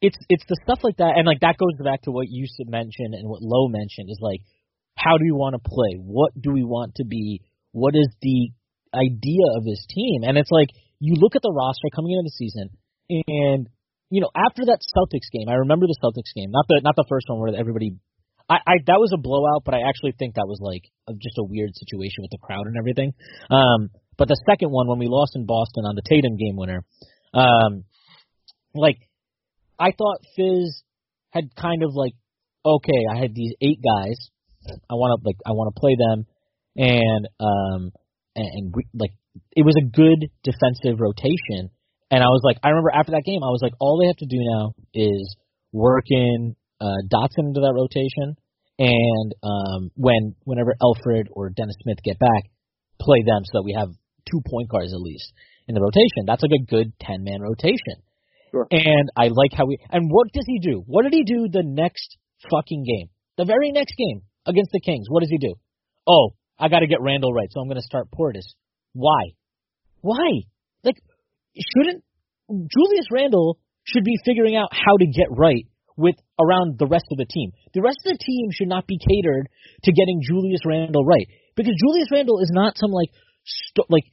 it's it's the stuff like that, and like that goes back to what you mentioned and what Lowe mentioned is like, how do we want to play? What do we want to be? What is the idea of this team? And it's like you look at the roster coming into the season, and you know after that Celtics game, I remember the Celtics game, not the not the first one where everybody. I, I that was a blowout, but I actually think that was like a, just a weird situation with the crowd and everything. Um, but the second one when we lost in Boston on the Tatum game winner, um, like I thought Fizz had kind of like, okay, I had these eight guys. I want to like I want to play them, and um and, and like it was a good defensive rotation. And I was like, I remember after that game, I was like, all they have to do now is work in uh, Dotson into that rotation, and um, when whenever Elfrid or Dennis Smith get back, play them so that we have two point guards at least in the rotation. That's like a good ten man rotation. Sure. And I like how we. And what does he do? What did he do the next fucking game? The very next game against the Kings. What does he do? Oh, I got to get Randle right, so I'm going to start Portis. Why? Why? Like, shouldn't Julius Randle should be figuring out how to get right with around the rest of the team. The rest of the team should not be catered to getting Julius Randle right because Julius Randle is not some like st- like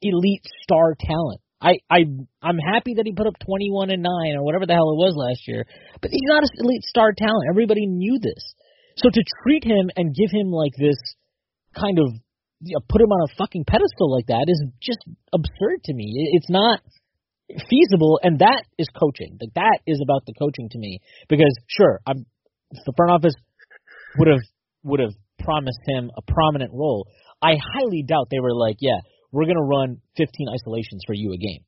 elite star talent. I I I'm happy that he put up 21 and 9 or whatever the hell it was last year, but he's not an elite star talent. Everybody knew this. So to treat him and give him like this kind of you know, put him on a fucking pedestal like that is just absurd to me. It- It's not feasible, and that is coaching. Like that is about the coaching to me. Because sure, I'm the front office would have would have promised him a prominent role. I highly doubt they were like, yeah, we're gonna run 15 isolations for you a game.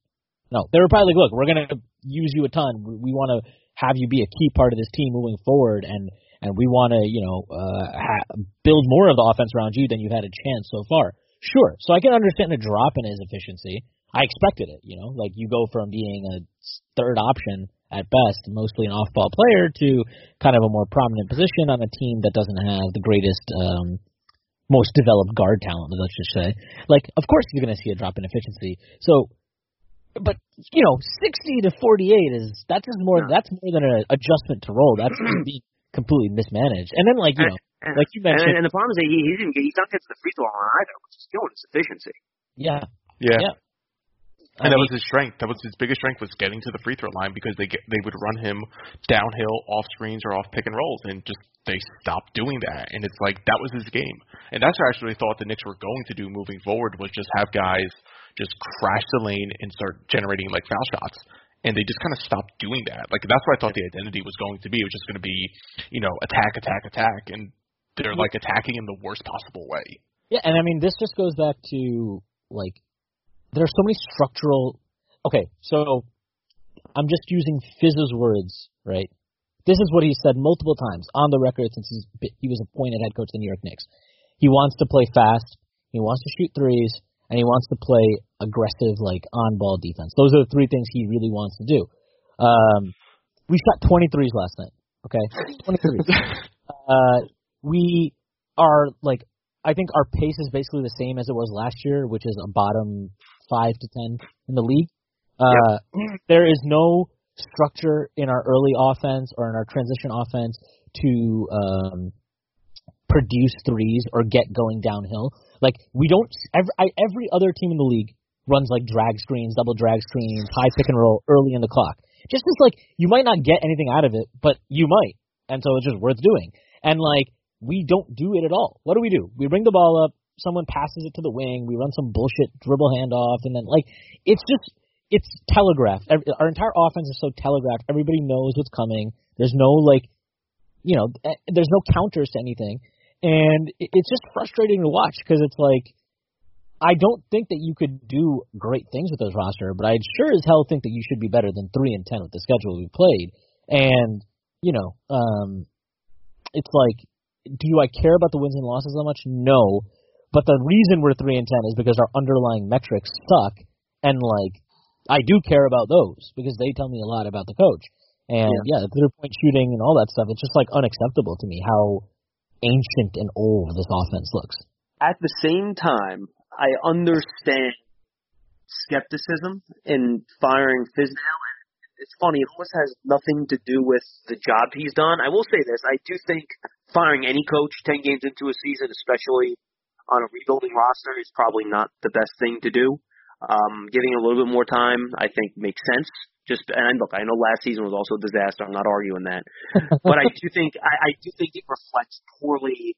No, they were probably like, look, we're gonna use you a ton. We, we want to have you be a key part of this team moving forward, and and we want to, you know, uh, ha- build more of the offense around you than you've had a chance so far. Sure, so I can understand the drop in his efficiency. I expected it, you know, like you go from being a third option at best, mostly an off-ball player, to kind of a more prominent position on a team that doesn't have the greatest, um, most developed guard talent. Let's just say, like, of course you're going to see a drop in efficiency. So, but you know, 60 to 48 is that's just more Yeah. that's more than an adjustment to roll. That's being completely mismanaged. And then, like you know, And, like you mentioned, and the problem is that he, he didn't, get, he's not getting to the free throw line either, which is killing his efficiency. yeah, Yeah. Yeah. And I that mean- was his strength. That was his biggest strength was getting to the free throw line because they get, they would run him downhill off screens or off pick and rolls and just they stopped doing that and it's like that was his game. And that's what I actually thought the Knicks were going to do moving forward was just have guys just crash the lane and start generating like foul shots. And they just kind of stopped doing that. Like that's what I thought the identity was going to be. It was just going to be, you know, attack, attack, attack, and they're like attacking in the worst possible way. Yeah, and I mean this just goes back to like there are so many structural. Okay, so I'm just using Fizz's words, right? This is what he said multiple times on the record since he's, he was appointed head coach of the New York Knicks. He wants to play fast, he wants to shoot threes, and he wants to play aggressive, like on-ball defense. Those are the three things he really wants to do. Um, we shot 23s last night. Okay, 23s. uh, we are like I think our pace is basically the same as it was last year, which is a bottom five to ten in the league. Uh, There is no structure in our early offense or in our transition offense to um, produce threes or get going downhill. Like we don't every I, every other team in the league runs like drag screens, double drag screens, high pick and roll early in the clock. Just as like you might not get anything out of it, but you might, and so it's just worth doing. And like we don't do it at all. What do we do? We bring the ball up, someone passes it to the wing, we run some bullshit dribble handoff, and then like it's just it's telegraphed. Our entire offense is so telegraphed. Everybody knows what's coming. There's no like, you know, eh, there's no counters to anything, and it's just frustrating to watch because it's like I don't think that you could do great things with this roster, but I sure as hell think that you should be better than three and ten with the schedule we played. And you know, um, it's like, do I care about the wins and losses that much? No, but the reason we're three and ten is because our underlying metrics suck, and like, I do care about those because they tell me a lot about the coach. And yeah, yeah the three point shooting and all that stuff, it's just like unacceptable to me how ancient and old this offense looks. At the same time, I understand skepticism in firing Fizdale. It's funny, it almost has nothing to do with the job he's done. I will say this, I do think firing any coach 10 games into a season, especially on a rebuilding roster, is probably not the best thing to do. Um, giving a little bit more time, I think, makes sense. Just and look, I know last season was also a disaster. I'm not arguing that, but I do think I, I do think it reflects poorly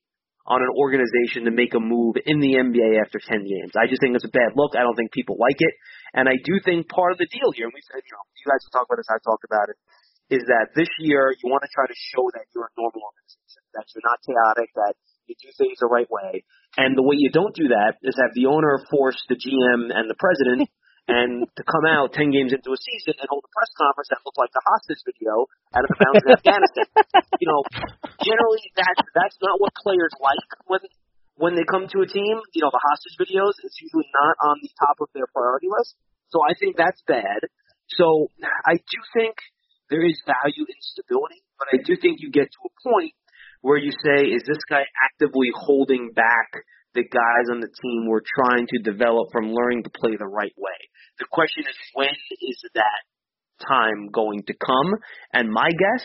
on an organization to make a move in the NBA after 10 games. I just think it's a bad look. I don't think people like it. And I do think part of the deal here, and we said, you know, you guys will talk about this, I've talked about it, is that this year you want to try to show that you're a normal organization, that you're not chaotic, that you do things the right way. And the way you don't do that is have the owner force the GM and the president and to come out 10 games into a season and hold a press conference that looked like the hostage video out of the mountains of Afghanistan. You know, generally that's that's not what players like when when they come to a team. You know, the hostage videos it's usually not on the top of their priority list. So I think that's bad. So I do think there is value in stability, but I do think you get to a point where you say, is this guy actively holding back the guys on the team we're trying to develop from learning to play the right way. The question is when is that time going to come? And my guess,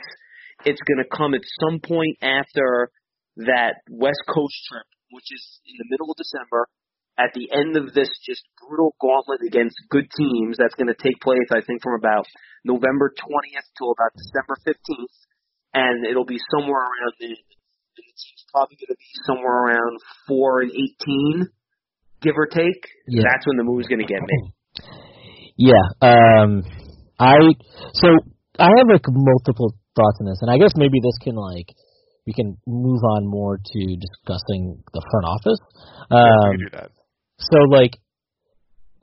it's going to come at some point after that West Coast trip, which is in the middle of December. At the end of this just brutal gauntlet against good teams, that's going to take place, I think, from about November 20th to about December 15th, and it'll be somewhere around the the probably going to be somewhere around four and eighteen, give or take. Yeah. That's when the move's going to get made. Yeah. Um. I so I have like multiple thoughts on this, and I guess maybe this can like we can move on more to discussing the front office. Um, yeah, do that. So like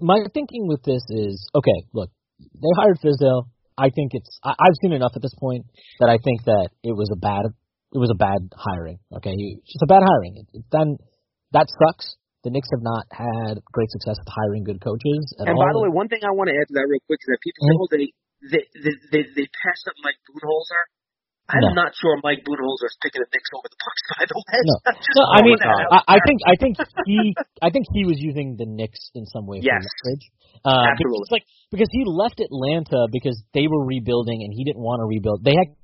my thinking with this is okay. Look, they hired Fizdale. I think it's I, I've seen enough at this point that I think that it was a bad it was a bad hiring. Okay, it's just a bad hiring. It, then that sucks. The Knicks have not had great success with hiring good coaches. and all. by the way, one thing I want to add to that real quick is that people mm-hmm. say they they they, they passed up Mike Budenholzer. I'm no. not sure Mike Budenholzer is picking the Knicks over the Bucks. By the way, no, no I mean, I, I think I think he I think he was using the Knicks in some way yes. for leverage. Uh, Absolutely. Because, like because he left Atlanta because they were rebuilding and he didn't want to rebuild. They had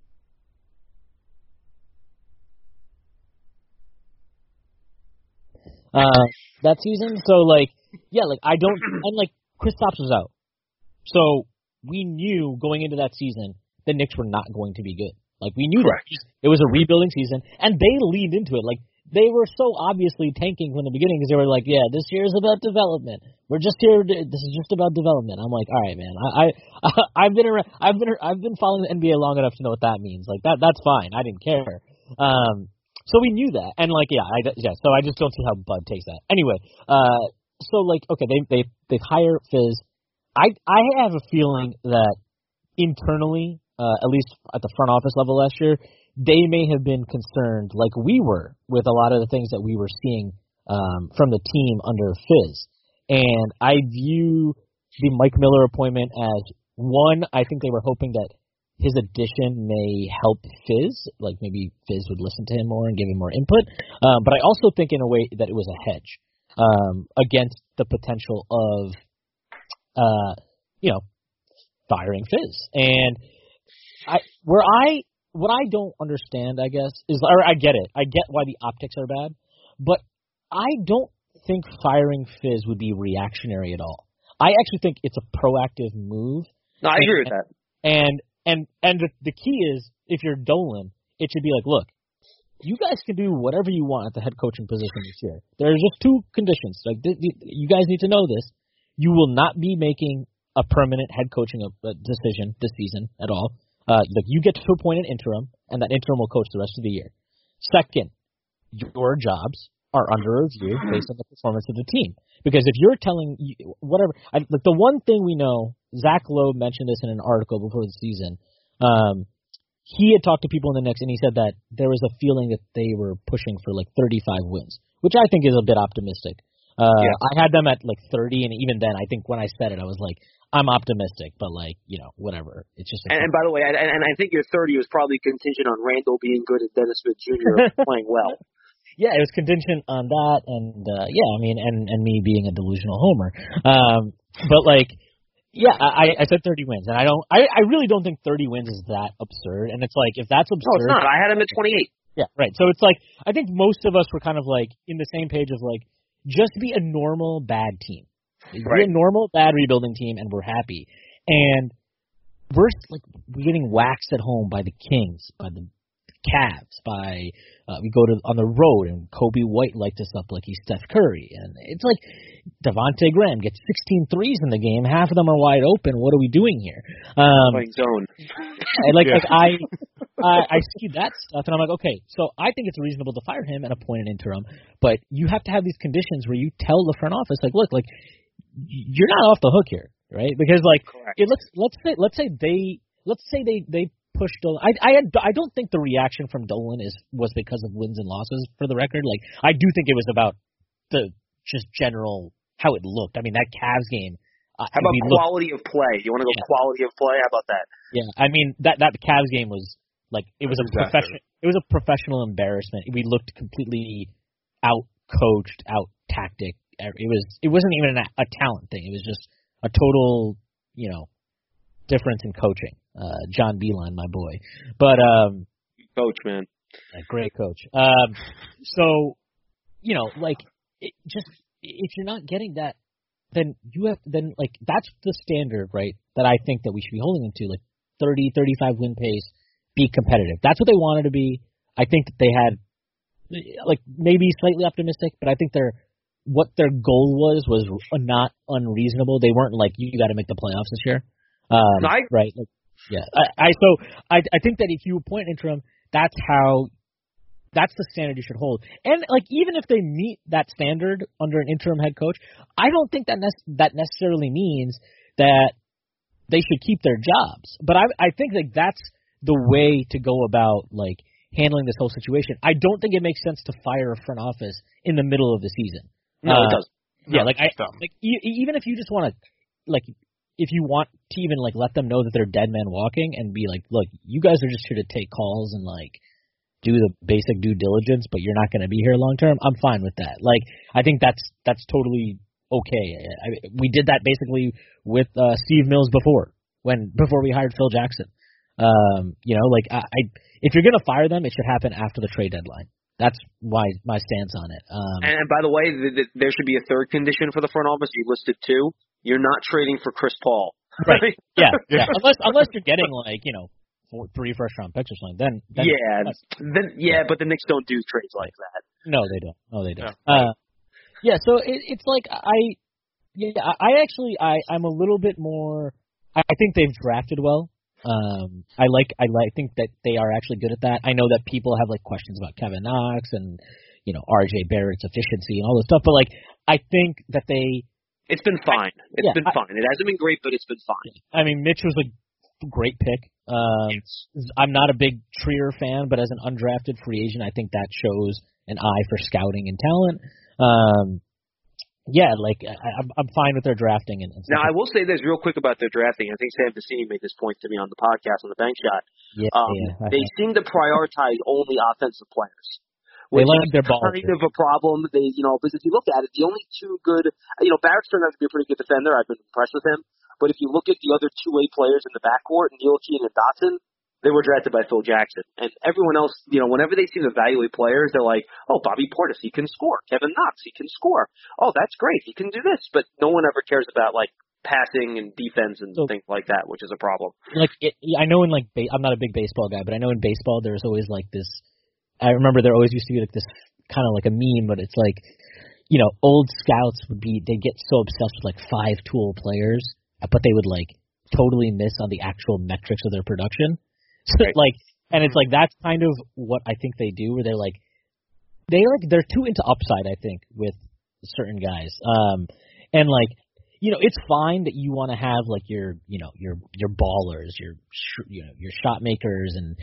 uh, that season. So like, yeah, like I don't, and like Kristaps was out, so we knew going into that season the Knicks were not going to be good. Like we knew Correct. that it was a rebuilding season, and they leaned into it. Like they were so obviously tanking from the beginning because they were like, "Yeah, this year is about development. We're just here. To, this is just about development." I'm like, "All right, man. I, I I've been around. I've been I've been following the NBA long enough to know what that means. Like that that's fine. I didn't care. Um, so we knew that, and like, yeah, I, yeah. So I just don't see how Bud takes that. Anyway, uh, so like, okay, they they they hire Fizz. I I have a feeling that internally, uh, at least at the front office level last year, they may have been concerned, like we were, with a lot of the things that we were seeing um, from the team under Fizz. And I view the Mike Miller appointment as one. I think they were hoping that his addition may help Fizz, like maybe Fizz would listen to him more and give him more input. Um, but I also think in a way that it was a hedge um, against the potential of, uh, you know, firing Fizz. And I where I what I don't understand, I guess, is or I get it. I get why the optics are bad, but I don't think firing Fizz would be reactionary at all. I actually think it's a proactive move. No, I agree with that. And and and the, key is if you're Dolan, it should be like, look, you guys can do whatever you want at the head coaching position this year. There are just two conditions. Like th- th- you guys need to know this. You will not be making a permanent head coaching uh, decision this season at all. Uh, like you get to appoint an interim, and that interim will coach the rest of the year. Second, your jobs are under review based on the performance of the team. Because if you're telling whatever, I, like the one thing we know, Zach Lowe mentioned this in an article before the season. Um, he had talked to people in the Knicks, and he said that there was a feeling that they were pushing for like 35 wins, which I think is a bit optimistic. Uh, yeah. I had them at like 30, and even then, I think when I said it, I was like, I'm optimistic, but like, you know, whatever. It's just. And, and by the way, and, and I think your 30 was probably contingent on Randle being good and Dennis Smith Jr. playing well. Yeah, it was contingent on that, and uh, yeah, I mean, and and me being a delusional homer. Um, but like, yeah, I, I said 30 wins, and I don't, I, I really don't think 30 wins is that absurd. And it's like, if that's absurd, no, it's not. I had him at 28. Yeah, right. So it's like, I think most of us were kind of like in the same page of like, just be a normal bad team. Right. Be a normal bad rebuilding team, and we're happy. And we're like we're getting waxed at home by the Kings, by the Cavs, by uh, we go to on the road and Coby White lights us up like he's Steph Curry, and it's like Devonte Graham gets 16 threes in the game, half of them are wide open. What are we doing here? Um, Playing zone. I, like, yeah. like I, I I see that stuff, and I'm like, okay, so I think it's reasonable to fire him and appoint an interim, but you have to have these conditions where you tell the front office, like, look, like you're not off the hook here, right? Because like, it, let's let's say let's say they let's say they they pushed Dolan. I I I don't think the reaction from Dolan is was because of wins and losses. For the record, like I do think it was about the just general how it looked. I mean that Cavs game. Uh, how about quality looked, of play? You want to go yeah. quality of play? How about that? Yeah, I mean that that Cavs game was like it was a professional. It was a professional embarrassment. We looked completely out coached, out tactic. It was it wasn't even a, a talent thing. It was just a total you know difference in coaching uh, John Beilein, my boy. But um, coach, man, a great coach. Um, so you know, like, it just if you're not getting that, then you have then like that's the standard, right? That I think that we should be holding them to, like 30, 35 win pace, be competitive. That's what they wanted to be. I think that they had like maybe slightly optimistic, but I think their what their goal was was not unreasonable. They weren't like you got to make the playoffs this year. Um, I, right. Like, yeah, I, I so I I think that if you appoint interim, that's how that's the standard you should hold. And like even if they meet that standard under an interim head coach, I don't think that ne- that necessarily means that they should keep their jobs. But I I think like that's the way to go about like handling this whole situation. I don't think it makes sense to fire a front office in the middle of the season. No, uh, it does. Yeah, like I like e- even if you just want to like if you want to even like let them know that they're dead man walking and be like, look, you guys are just here to take calls and like do the basic due diligence, but you're not going to be here long term. I'm fine with that. Like, I think that's that's totally okay. I, we did that basically with uh, Steve Mills before when before we hired Phil Jackson. Um, you know, like I, I if you're going to fire them, it should happen after the trade deadline. That's why my stance on it. Um, and by the way, th- th- there should be a third condition for the front office. You listed two. You're not trading for Chris Paul. Right. yeah. Yeah. unless unless you're getting like you know four, three first round picks or something, then, then yeah, then yeah, but the Knicks don't do trades like that. No, they don't. No, they don't. Yeah. Uh, yeah. So it, it's like I, yeah, I actually I I'm a little bit more. I, I think they've drafted well. Um, I like I like think that they are actually good at that. I know that people have like questions about Kevin Knox and you know RJ Barrett's efficiency and all this stuff, but like I think that they it's been fine. It's yeah, been fine. It hasn't been great, but it's been fine. I mean, Mitch was a great pick. Um, yes. I'm not a big Trier fan, but as an undrafted free agent, I think that shows an eye for scouting and talent. Um, yeah, like I, I'm, I'm fine with their drafting. And, and now I will say this real quick about their drafting. I think Sam Vecenie made this point to me on the podcast on the Bank Shot. Yeah, um, yeah, they seem to prioritize only offensive players which they like their ball kind of a problem. They, you know, because if you look at it, the only two good, you know, Barrett's turned out to be a pretty good defender. I've been impressed with him. But if you look at the other two way players in the backcourt, Ntilikina and Dotson, they were drafted by Phil Jackson. And everyone else, you know, whenever they seem to evaluate players, they're like, oh, Bobby Portis, he can score. Kevin Knox, he can score. Oh, that's great. He can do this. But no one ever cares about, like, passing and defense and So- things like that, which is a problem. like it, I know in like ba- I'm not a big baseball guy, but I know in baseball there's always like this. I remember there always used to be like this kind of like a meme, but it's like you know old scouts would be they get so obsessed with like five tool players, but they would like totally miss on the actual metrics of their production. So Right. like, and it's like that's kind of what I think they do, where they're like they like they're too into upside. I think with certain guys, um, and like you know, it's fine that you want to have like your, you know, your your ballers, your sh- you know, your shot makers, and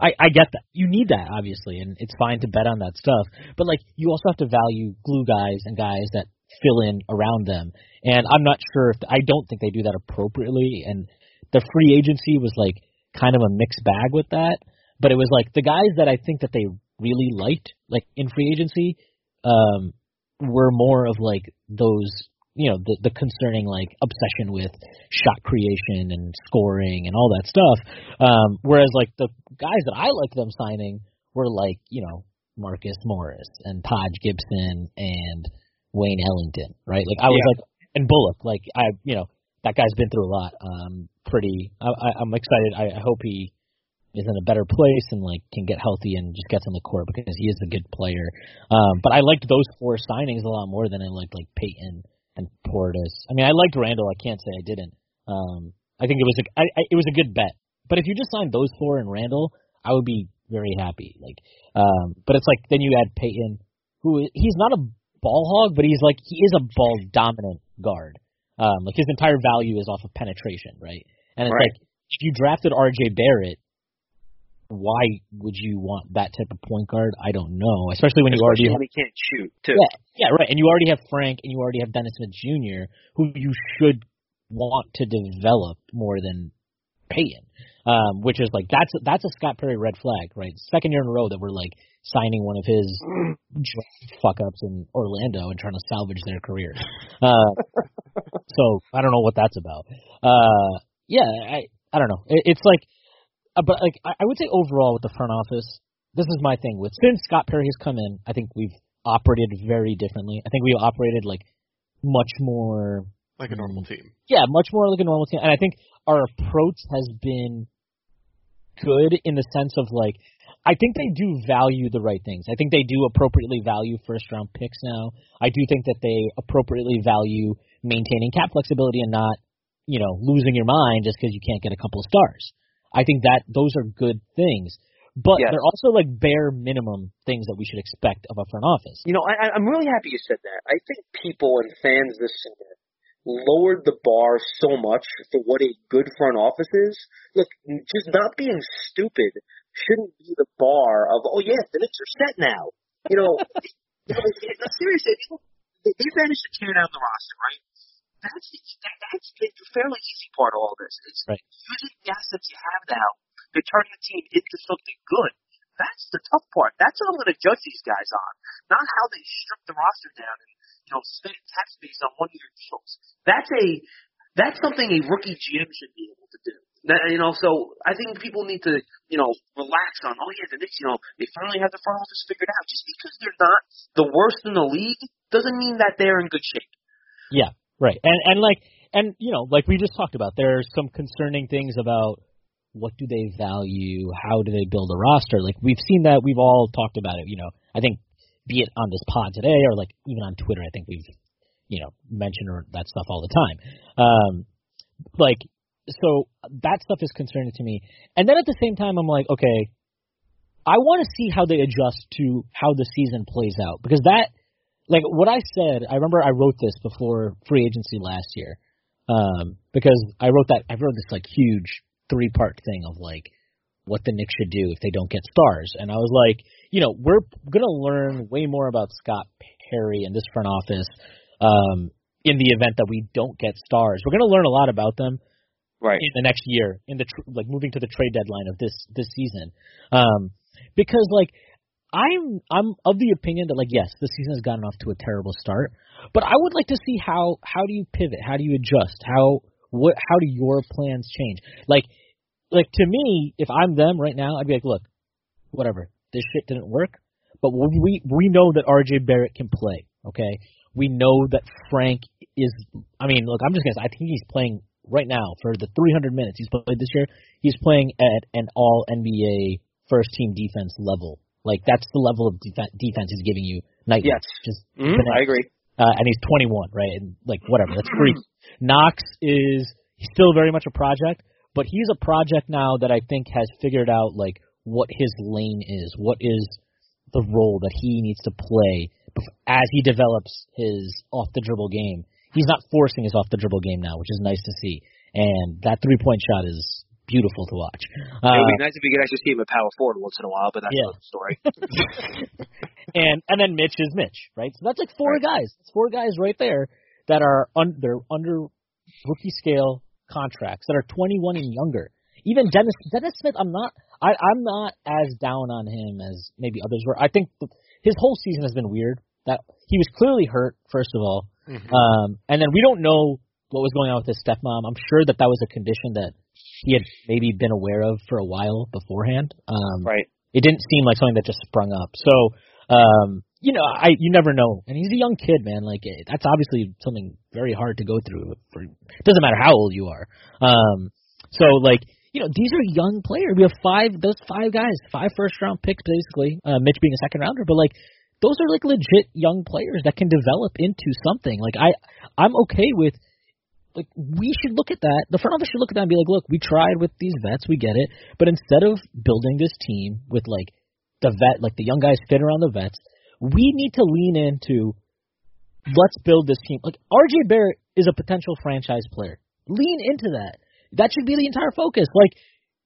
I I get that you need that obviously, and it's fine to bet on that stuff. But like, you also have to value glue guys and guys that fill in around them. And I'm not sure if I don't think they do that appropriately. And the free agency was like kind of a mixed bag with that. But it was like the guys that I think that they really liked, like in free agency, um, were more of like those you know the the concerning like obsession with shot creation and scoring and all that stuff. Um whereas like the guys that I liked them signing were like you know Marcus Morris and Taj Gibson and Wayne Ellington right? Like I was Yeah. like and Bullock like I you know that guy's been through a lot. Um pretty I, I I'm excited. I, I hope he is in a better place and like can get healthy and just gets on the court because he is a good player. Um but I liked those four signings a lot more than I liked like Payton and Portis. I mean, I liked Randle. I can't say I didn't. Um, I think it was a I, I, it was a good bet. But if you just signed those four and Randle, I would be very happy. Like, um, but it's like then you add Payton, who he's not a ball hog, but he's like he is a ball dominant guard. Um, like his entire value is off of penetration, right? And it's Right. like if you drafted R.J. Barrett, why would you want that type of point guard? I don't know, especially when you already Especially he can't shoot too. yeah, yeah, right. And you already have Frank, and you already have Dennis Smith Jr., who you should want to develop more than Payton. Um, which is like that's that's a Scott Perry red flag, right? Second year in a row that we're like signing one of his fuck ups in Orlando and trying to salvage their career. Uh, so I don't know what that's about. Uh, yeah, I I don't know. It, it's like, uh, but like I, I would say overall with the front office, this is my thing with since Scott Perry has come in, I think we've operated very differently. I think we've operated like much more like a normal team. yeah, much more like a normal team. And I think our approach has been good in the sense of like I think they do value the right things. I think they do appropriately value first round picks now. I do think that they appropriately value maintaining cap flexibility and not, you know, losing your mind just because you can't get a couple of stars. I think that those are good things. But Yes. they're also like bare minimum things that we should expect of a front office. You know, I, I'm really happy you said that. I think people and fans this summer lowered the bar so much for what a good front office is. Look, just not being stupid shouldn't be the bar of, oh yeah, the Knicks are set now. You know, you know seriously, they, they managed to tear down the roster, right? That's the, that, that's the fairly easy part of all this. It's Right. using the assets you have now to turn the team into something good. That's the tough part. That's what I'm going to judge these guys on, not how they strip the roster down and you know spend tax space on one year deals. That's a that's something a rookie GM should be able to do. That, you know, so I think people need to you know relax on. Oh yeah, the Knicks, you know, they finally have the front office figured out. Just because they're not the worst in the league doesn't mean that they're in good shape. Yeah, right. And and like and you know, like we just talked about, there's some concerning things about what do they value, how do they build a roster. Like we've seen that, we've all talked about it. You know, I think be it on this pod today or like even on Twitter, I think we've you know mentioned that stuff all the time. Um, like so that stuff is concerning to me. And then at the same time, I'm like, okay. I want to see how they adjust to how the season plays out because that like what I said, I remember I wrote this before free agency last year. Um, because I wrote that I wrote this like huge three part thing of like what the Knicks should do if they don't get stars. And I was like, you know, we're gonna learn way more about Scott Perry and this front office, um, in the event that we don't get stars. We're gonna learn a lot about them Right. in the next year, in the tr- like moving to the trade deadline of this this season, um, because like I'm I'm of the opinion that like yes, the season has gotten off to a terrible start, but I would like to see how how do you pivot, how do you adjust, how what how do your plans change? Like like to me, if I'm them right now, I'd be like, look, whatever, this shit didn't work, but we we know that RJ Barrett can play. Okay, We know that Frank is. I mean, look, I'm just gonna. Say, I think he's playing right now for the 300 minutes he's played this year. He's playing at an All NBA first team defense level. Like that's the level of def- defense he's giving you nightly. Yes. Just Mm-hmm. I agree. uh, and he's 21, right? And like whatever, that's freak. Knox is still very much a project, but he's a project now that I think has figured out like what his lane is, what is the role that he needs to play as he develops his off the dribble game. He's not forcing his off the dribble game now, which is nice to see. And that three point shot is beautiful to watch. it Uh, would be nice if we could actually see him at power forward once in a while, but that's Yeah. another story. and and then Mitch is Mitch, right? So that's like four guys. It's four guys right there that are un, they're under rookie scale contracts that are 21 and younger. Even Dennis Dennis Smith, I'm not I I'm not as down on him as maybe others were. I think the, his whole season has been weird. That he was clearly hurt first of all, Mhm. um, and then we don't know what was going on with his stepmom. I'm sure that that was a condition that he had maybe been aware of for a while beforehand. Um, right. it didn't seem like something that just sprung up. So, um, you know, I you never know. And he's a young kid, man. Like eh, that's obviously something very hard to go through. For it doesn't matter how old you are. Um, so like you know, these are young players. We have five those five guys, five first round picks basically. Uh, Mitch being a second rounder, but like those are like legit young players that can develop into something. Like I, I'm okay with like we should look at that. The front office should look at that and be like, look, we tried with these vets, we get it, but instead of building this team with like the vet, like the young guys fit around the vets, we need to lean into let's build this team. Like RJ Barrett is a potential franchise player. Lean into that. That should be the entire focus. Like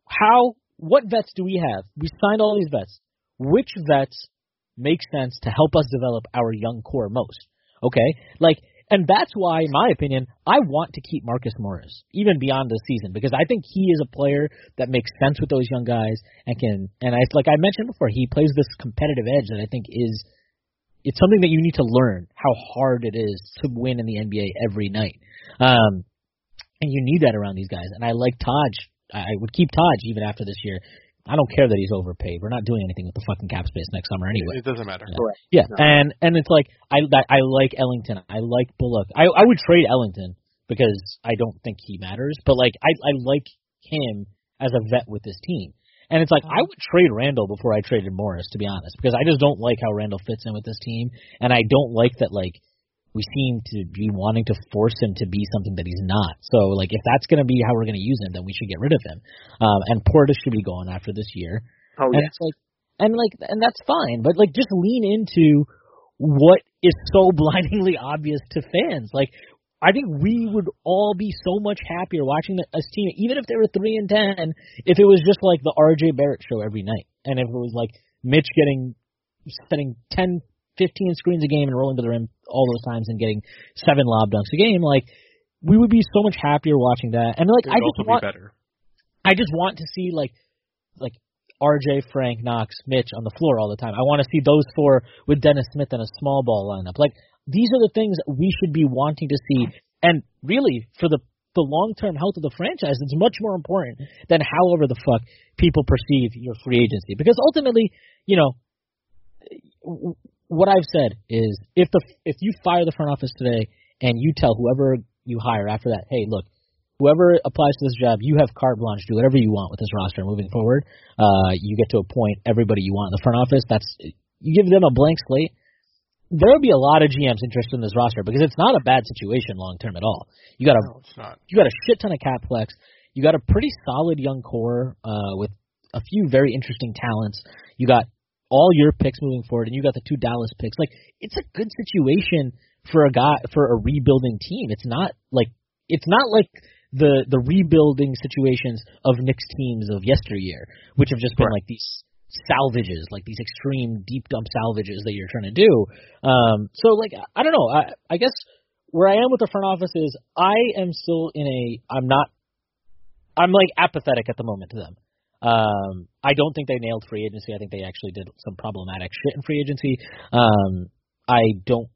how what vets do we have? We signed all these vets. Which vets make sense to help us develop our young core most? Okay? Like and that's why, in my opinion, I want to keep Marcus Morris even beyond the season because I think he is a player that makes sense with those young guys and can. And I like I mentioned before, he plays this competitive edge that I think is it's something that you need to learn how hard it is to win in the NBA every night. Um, and you need that around these guys. And I like Taj. I would keep Taj even after this year. I don't care that he's overpaid. We're not doing anything with the fucking cap space next summer anyway. It doesn't matter. Correct. Yeah, No. and and it's like I I like Ellington. I like Bullock. I I would trade Ellington because I don't think he matters. But like I I like him as a vet with this team. And it's like I would trade Randle before I traded Morris, to be honest, because I just don't like how Randle fits in with this team, and I don't like that like we seem to be wanting to force him to be something that he's not. So like if that's gonna be how we're gonna use him, then we should get rid of him. Um, and Portis should be gone after this year. Oh And yeah. it's like, and like, and that's fine, but like, just lean into what is so blindingly obvious to fans. Like, I think we would all be so much happier watching the, this team, even if they were three and ten, if it was just like the RJ Barrett show every night, and if it was like Mitch getting setting 10, 15 screens a game and rolling to the rim all those times and getting seven lob dunks a game, like we would be so much happier watching that. And like, I just want, be better. I just want to see like like RJ, Frank, Knox, Mitch on the floor all the time. I want to see those four with Dennis Smith in a small ball lineup. Like these are the things that we should be wanting to see. And really, for the the long term health of the franchise, it's much more important than however the fuck people perceive your free agency. Because ultimately, you know, what I've said is if the if you fire the front office today and you tell whoever you hire after that, hey, look, whoever applies to this job, you have carte blanche, do whatever you want with this roster moving forward. Uh, you get to appoint everybody you want in the front office. That's you give them a blank slate. There will be a lot of GMs interested in this roster because it's not a bad situation long term at all. You got a No, it's not. you got a shit ton of cap flex. You got a pretty solid young core uh, with a few very interesting talents. You got all your picks moving forward, and you got the two Dallas picks. Like it's a good situation for a guy for a rebuilding team. It's not like it's not like the the rebuilding situations of Knicks teams of yesteryear, which have just been Right. like these salvages, like these extreme deep dump salvages that you're trying to do. Um, so like I don't know. I I guess where I am with the front office is I am still in a I'm not I'm like apathetic at the moment to them. Um, I don't think they nailed free agency. I think they actually did some problematic shit in free agency. Um, I don't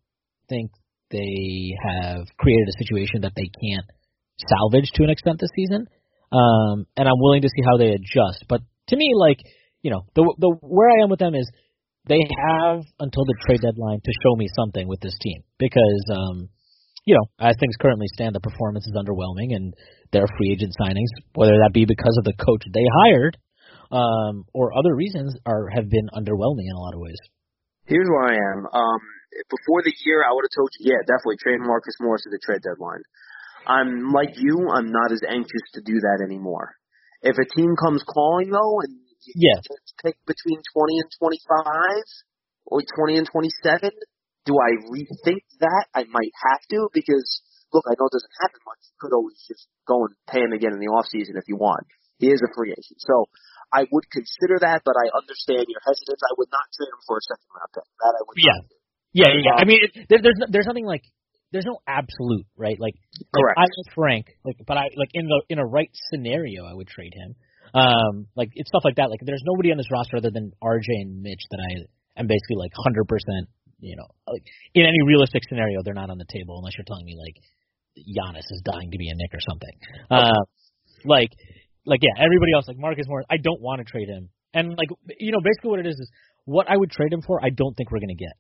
think they have created a situation that they can't salvage to an extent this season. Um, and I'm willing to see how they adjust. But to me, like you know, the the where I am with them is they have until the trade deadline to show me something with this team because um you know, as things currently stand, the performance is underwhelming, and their free agent signings, whether that be because of the coach they hired um, or other reasons, are have been underwhelming in a lot of ways. Here's where I am. Um, before the year, I would have told you, yeah, definitely trade Marcus Morris at the trade deadline. I'm like you. I'm not as anxious to do that anymore. If a team comes calling though, and you yeah. pick between 20 and 25 or 20 and 27, do I rethink that? I might have to because look, I know it doesn't happen much. You could always just go and pay him again in the off season if you want. He is a free agent, so I would consider that. But I understand your hesitance. I would not trade him for a second round pick. That I would. Yeah, yeah, yeah. Um, I mean, it, there, there's there's nothing like there's no absolute right. Like, like I like Frank, like, but I like in the in a right scenario, I would trade him. Um, like it's stuff like that. Like, there's nobody on this roster other than RJ and Mitch that I am basically like 100 percent you know, like in any realistic scenario, they're not on the table unless you're telling me like Giannis is dying to be a Knick or something. Uh, like, like yeah, everybody else like Marcus Morris, I don't want to trade him, and like you know, basically what it is is what I would trade him for, I don't think we're gonna get.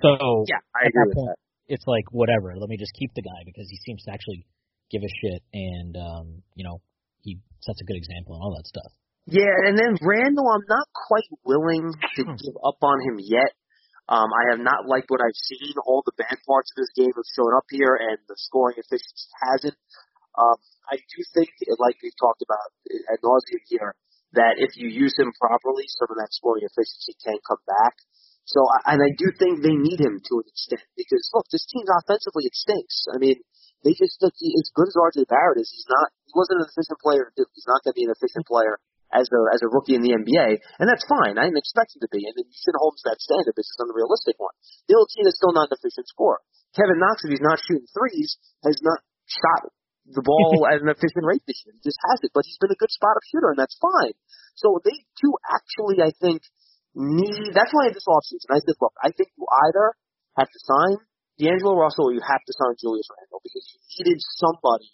So yeah, I at agree that point, that. it's like whatever. Let me just keep the guy because he seems to actually give a shit, and um, you know, he sets a good example and all that stuff. Yeah, and then Randle, I'm not quite willing to give up on him yet. Um, I have not liked what I've seen. All the bad parts of his game have shown up here, and the scoring efficiency hasn't. Um, I do think, like we've talked about ad nauseum here, that if you use him properly, some of that scoring efficiency can come back. So, and I do think they need him to an extent because look, this team offensively it stinks. I mean, they just look as good as RJ Barrett is. He's not. He wasn't an efficient player. He's not going to be an efficient player as a as a rookie in the NBA, and that's fine. I didn't expect him to be, and you shouldn't hold him to that standard. It's just unrealistic one. Ntilikina is still not an efficient scorer. Kevin Knox, if he's not shooting threes, has not shot the ball at an efficient rate this year. He just hasn't, but he's been a good spot up shooter, and that's fine. So they do actually, I think, need. That's why this offseason, I said, look, I think you either have to sign D'Angelo Russell or you have to sign Julius Randle because you needed somebody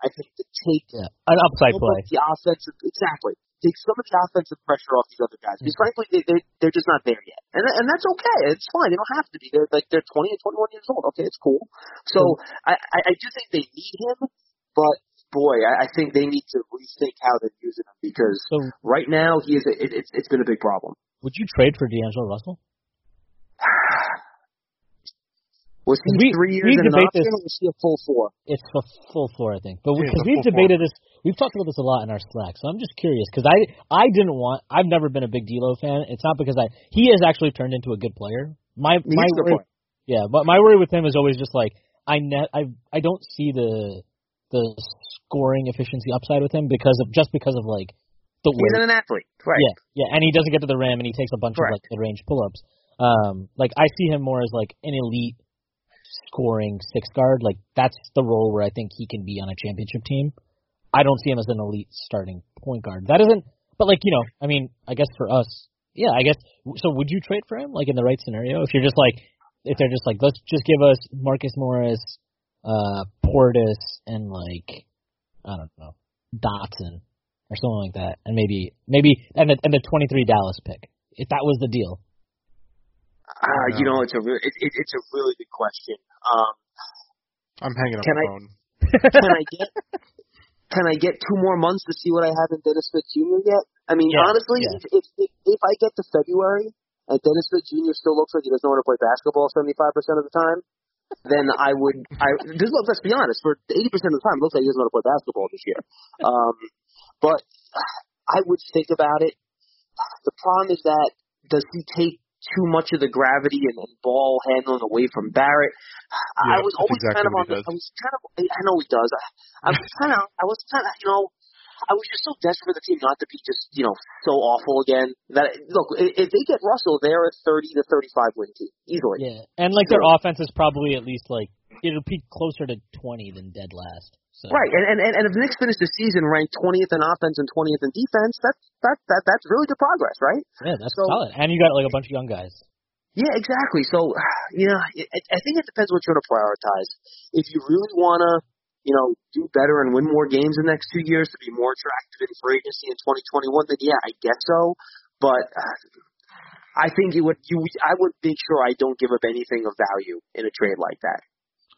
I think to take yeah, an upside play. The offensive, exactly take some of the offensive pressure off these other guys because mm-hmm. frankly they, they they're just not there yet, and and that's okay. It's fine. They don't have to be. They're like they're 20 and 21 years old. Okay, it's cool. So mm-hmm. I I do think they need him, but boy, I, I think they need to rethink how they're using him because so, right now he is a, it, it's it's been a big problem. Would you trade for D'Angelo Russell? Was he we, three years in an option, this, or was he a full four? It's a full four, I think. But because we, have debated four. this, we've talked about this a lot in our Slack. So I'm just curious because I I didn't want. I've never been a big D'Lo fan. It's not because I he has actually turned into a good player. My my worry, yeah, but my worry with him is always just like I ne- I I don't see the the scoring efficiency upside with him because of just because of like the he's an athlete, right? Yeah, yeah, and he doesn't get to the rim and he takes a bunch Correct. of like mid range pull ups. Um, like I see him more as like an elite scoring six guard. Like that's the role where I think he can be on a championship team. I don't see him as an elite starting point guard. That isn't, but like you know, I mean, I guess for us, yeah, I guess. So would you trade for him, like in the right scenario? If you're just like, if they're just like, let's just give us Marcus Morris, uh, Portis, and like, I don't know, Dotson or something like that, and maybe maybe and the and the 23 Dallas pick, if that was the deal. Uh, you know, it's a really it, it, it's a really good question. Um, I'm hanging up the I, phone. can I get can I get two more months to see what I have in Dennis Smith Jr. yet? I mean, yeah, honestly, yeah. If, if if I get to February and Dennis Smith Jr. still looks like he doesn't how to play basketball 75% of the time, then I would. I just look. Let's be honest. For 80% of the time, it looks like he doesn't how to play basketball this year. Um, but I would think about it. The problem is that does he take too much of the gravity and, and ball handling away from Barrett. Yeah, I was always exactly kind of on. The, I was kind of. I know he does. I, I was kind of. I was kind of. You know. I was just so desperate for the team not to be just, you know, so awful again. That look, if they get Russell, they're a 30 to 35 win team easily. Yeah, and like their offense is probably at least like it'll be closer to 20 than dead last. So. Right, and, and and if the Knicks finish the season ranked 20th in offense and 20th in defense, that's that that that's really good progress, right? Yeah, that's so, solid. And you got like a bunch of young guys. Yeah, exactly. So, you know, I think it depends what you want to prioritize. If you really want to, you know, do better and win more games in the next two years to be more attractive in free agency in 2021, then yeah, I guess so. But uh, I think you would you I would make sure I don't give up anything of value in a trade like that.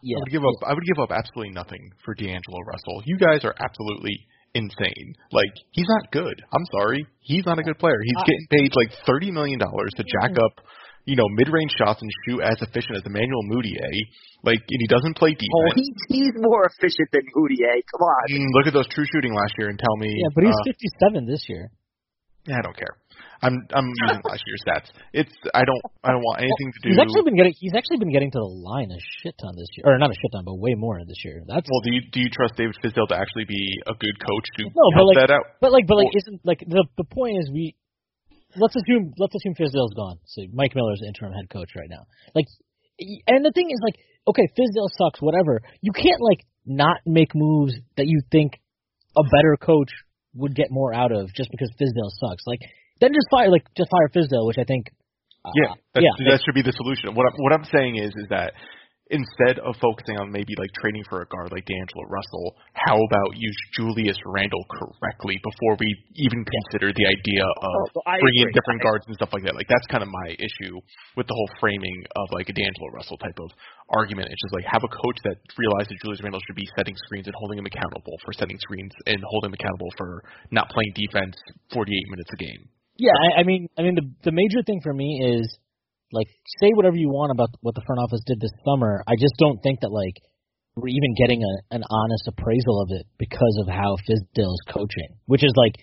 Yeah. I would give up. I would give up absolutely nothing for D'Angelo Russell. You guys are absolutely insane. Like he's not good. I'm sorry, he's not a good player. He's getting paid like thirty million dollars to jack up, you know, mid-range shots and shoot as efficient as Emmanuel Mudiay. Like, and he doesn't play Oh, defense. he's he's more efficient than Mudiay. Come on. Mm, look at those true shooting last year and tell me. Yeah, but he's uh, 57 this year. Yeah, I don't care. I'm I'm using last year's stats. It's I don't I don't want anything to do. He's actually been getting he's actually been getting to the line a shit ton this year, or not a shit ton, but way more this year. That's well, do you do you trust David Fizdale to actually be a good coach to No, help like- that out? But like, but like, Well- isn't like the the point is we let's assume let's assume Fizdale's gone. So Mike Miller's the interim head coach right now. Like, and the thing is like, okay, Fizdale sucks, whatever. You can't like not make moves that you think a better coach would get more out of just because Fizdale sucks. Like, then just fire like just fire Fizdale, which I think. Uh, Yeah, that's, yeah. that should be the solution. What I'm, what I'm saying is is that instead of focusing on maybe like trading for a guard like D'Angelo Russell, how about use Julius Randle correctly before we even consider the idea of Oh, I bringing in agree. different guards and stuff like that. Like that's kind of my issue with the whole framing of like a D'Angelo Russell type of argument. It's just like have a coach that realizes Julius Randle should be setting screens and holding him accountable for setting screens and holding him accountable for not playing defense 48 minutes a game. Yeah, I, I mean, I mean, the the major thing for me is like say whatever you want about what the front office did this summer. I just don't think that like we're even getting a an honest appraisal of it because of how Fizdale's coaching, which is like,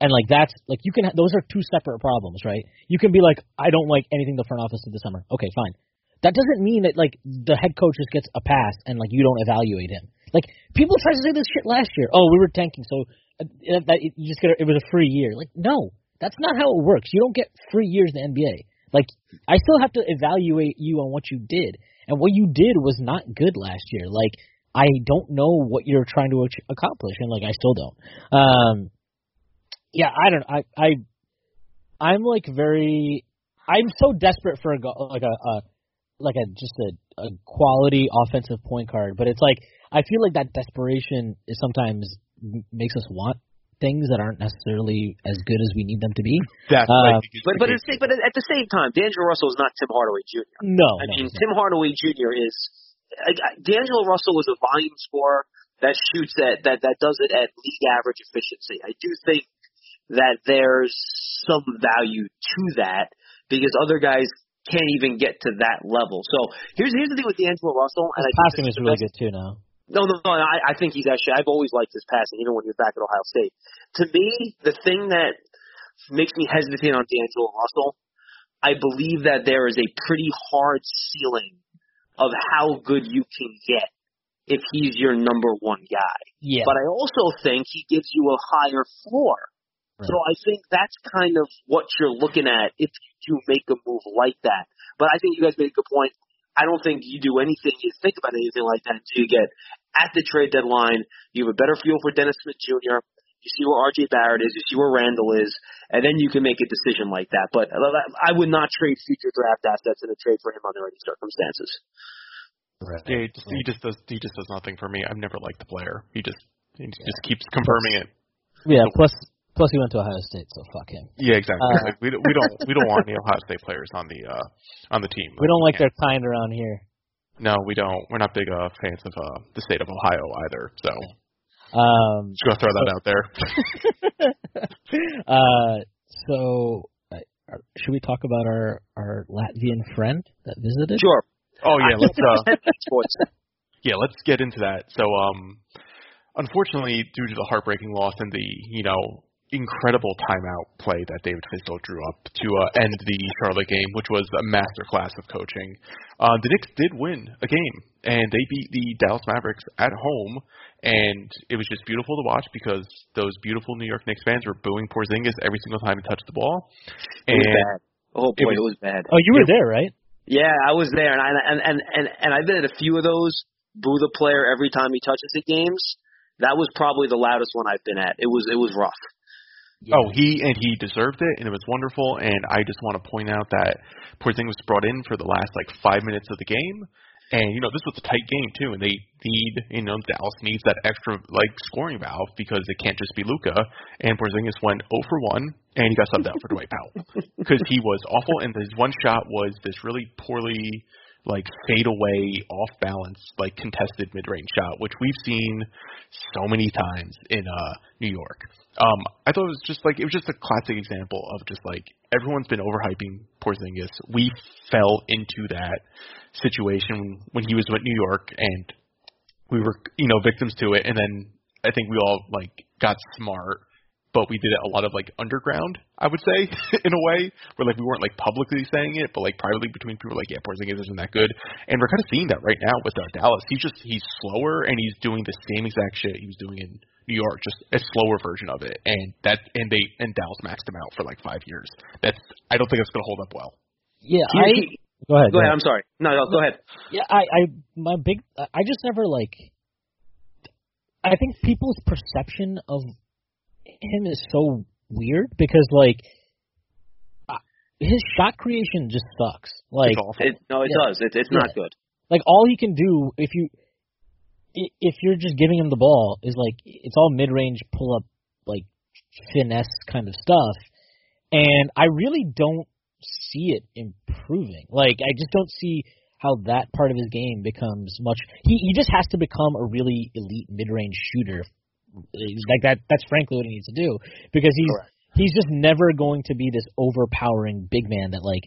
and like that's like you can those are two separate problems, right? You can be like, I don't like anything the front office did this summer. Okay, fine. That doesn't mean that like the head coach just gets a pass and like you don't evaluate him. Like people tried to say this shit last year. Oh, we were tanking, so uh, that you just get a, it was a free year. Like no, that's not how it works. You don't get free years in the NBA. Like I still have to evaluate you on what you did, and what you did was not good last year. Like I don't know what you're trying to accomplish, and like I still don't. Um, yeah, I don't. I I I'm like very. I'm so desperate for a like a, a like a just a, a quality offensive point guard, but it's like I feel like that desperation is sometimes makes us want things that aren't necessarily as good as we need them to be. That's Uh, I think But the but, it's, but at the same time, D'Angelo Russell is not Tim Hardaway Jr. No, I no, mean, it's not. Tim Hardaway Jr. is like, D'Angelo Russell is a volume scorer that shoots at that that does it at league average efficiency. I do think that there's some value to that because other guys can't even get to that level. So here's here's the thing with D'Angelo Russell, and I His think passing is really best- good too now. No, no, no. I, I think he's actually. I've always liked his passing, even when he was back at Ohio State. To me, the thing that makes me hesitant on D'Angelo Russell, I believe that there is a pretty hard ceiling of how good you can get if he's your number one guy. Yeah, But I also think he gives you a higher floor. Right. So I think that's kind of what you're looking at if you do make a move like that. But I think you guys made a good point. I don't think you do anything, you think about anything like that until you get at the trade deadline. You have a better feel for Dennis Smith Jr. You see where RJ Barrett is. You see where Randle is, and then you can make a decision like that. But I would not trade future draft assets in a trade for him under any circumstances. right. Yeah, he just, he just does he just does nothing for me. I've never liked the player. He just he just keeps confirming it. yeah. Plus, plus he went to Ohio State, so fuck him. Yeah, exactly. Uh, like, we don't we don't we don't want any Ohio State players on the uh on the team. We don't like can't- their kind around here. No, we don't. We're not big uh, fans of uh, the state of Ohio either. So Um, just gonna throw that out there. uh, so uh, should we talk about our our Latvian friend that visited? Sure. Oh yeah, let's uh yeah, let's get into that. So um unfortunately due to the heartbreaking loss and the, you know, incredible timeout play that David Fizdale drew up to uh, end the Charlotte game, which was a masterclass of coaching. Uh, the Knicks did win a game, and they beat the Dallas Mavericks at home, and it was just beautiful to watch because those beautiful New York Knicks fans were booing Porzingis every single time he touched the ball. It was bad. Oh boy, it it was bad. Oh, you were there, right? Yeah, I was there, and I and and and and I've been at a few of those. Boo the player every time he touches the games. That was probably the loudest one I've been at. It was it was rough. Oh, he and he deserved it, and it was wonderful. And I just want to point out that Porzingis was brought in for the last like five minutes of the game, And you know this was a tight game too, and they need you know Dallas needs that extra like scoring valve because it can't just be Luka. And Porzingis went 0 for 1, and he got subbed out for Dwight Powell because he was awful. And his one shot was this really poorly like fade away, off balance, like contested mid range shot, which we've seen so many times in uh New York. Um, I thought it was just like it was just a classic example of just like everyone's been overhyping Porzingis. We fell into that situation when he was with New York, and we were you know victims to it. And then I think we all like got smart but we did it a lot of like underground, I would say, in a way, where like we weren't like publicly saying it, but like privately between people like, yeah, Porzingis isn't that good, and we're kind of seeing that right now with uh, Dallas. He's just he's slower and he's doing the same exact shit he was doing in New York, just a slower version of it, and that and they and Dallas maxed him out for like five years. That's I don't think that's going to hold up well. Yeah, I go ahead. Go, go ahead. I'm sorry. No, no, go ahead. Yeah, I, I, my big, I just never like. I think people's perception of him is so weird because like his shot creation just sucks. Like it, no, it yeah. does. It, it's yeah. not good. Like all he can do if you if you're just giving him the ball is like it's all mid range pull up like finesse kind of stuff, and I really don't see it improving. Like I just don't see how that part of his game becomes much. He he just has to become a really elite mid range shooter like that that's frankly what he needs to do because he's Correct. he's just never going to be this overpowering big man that like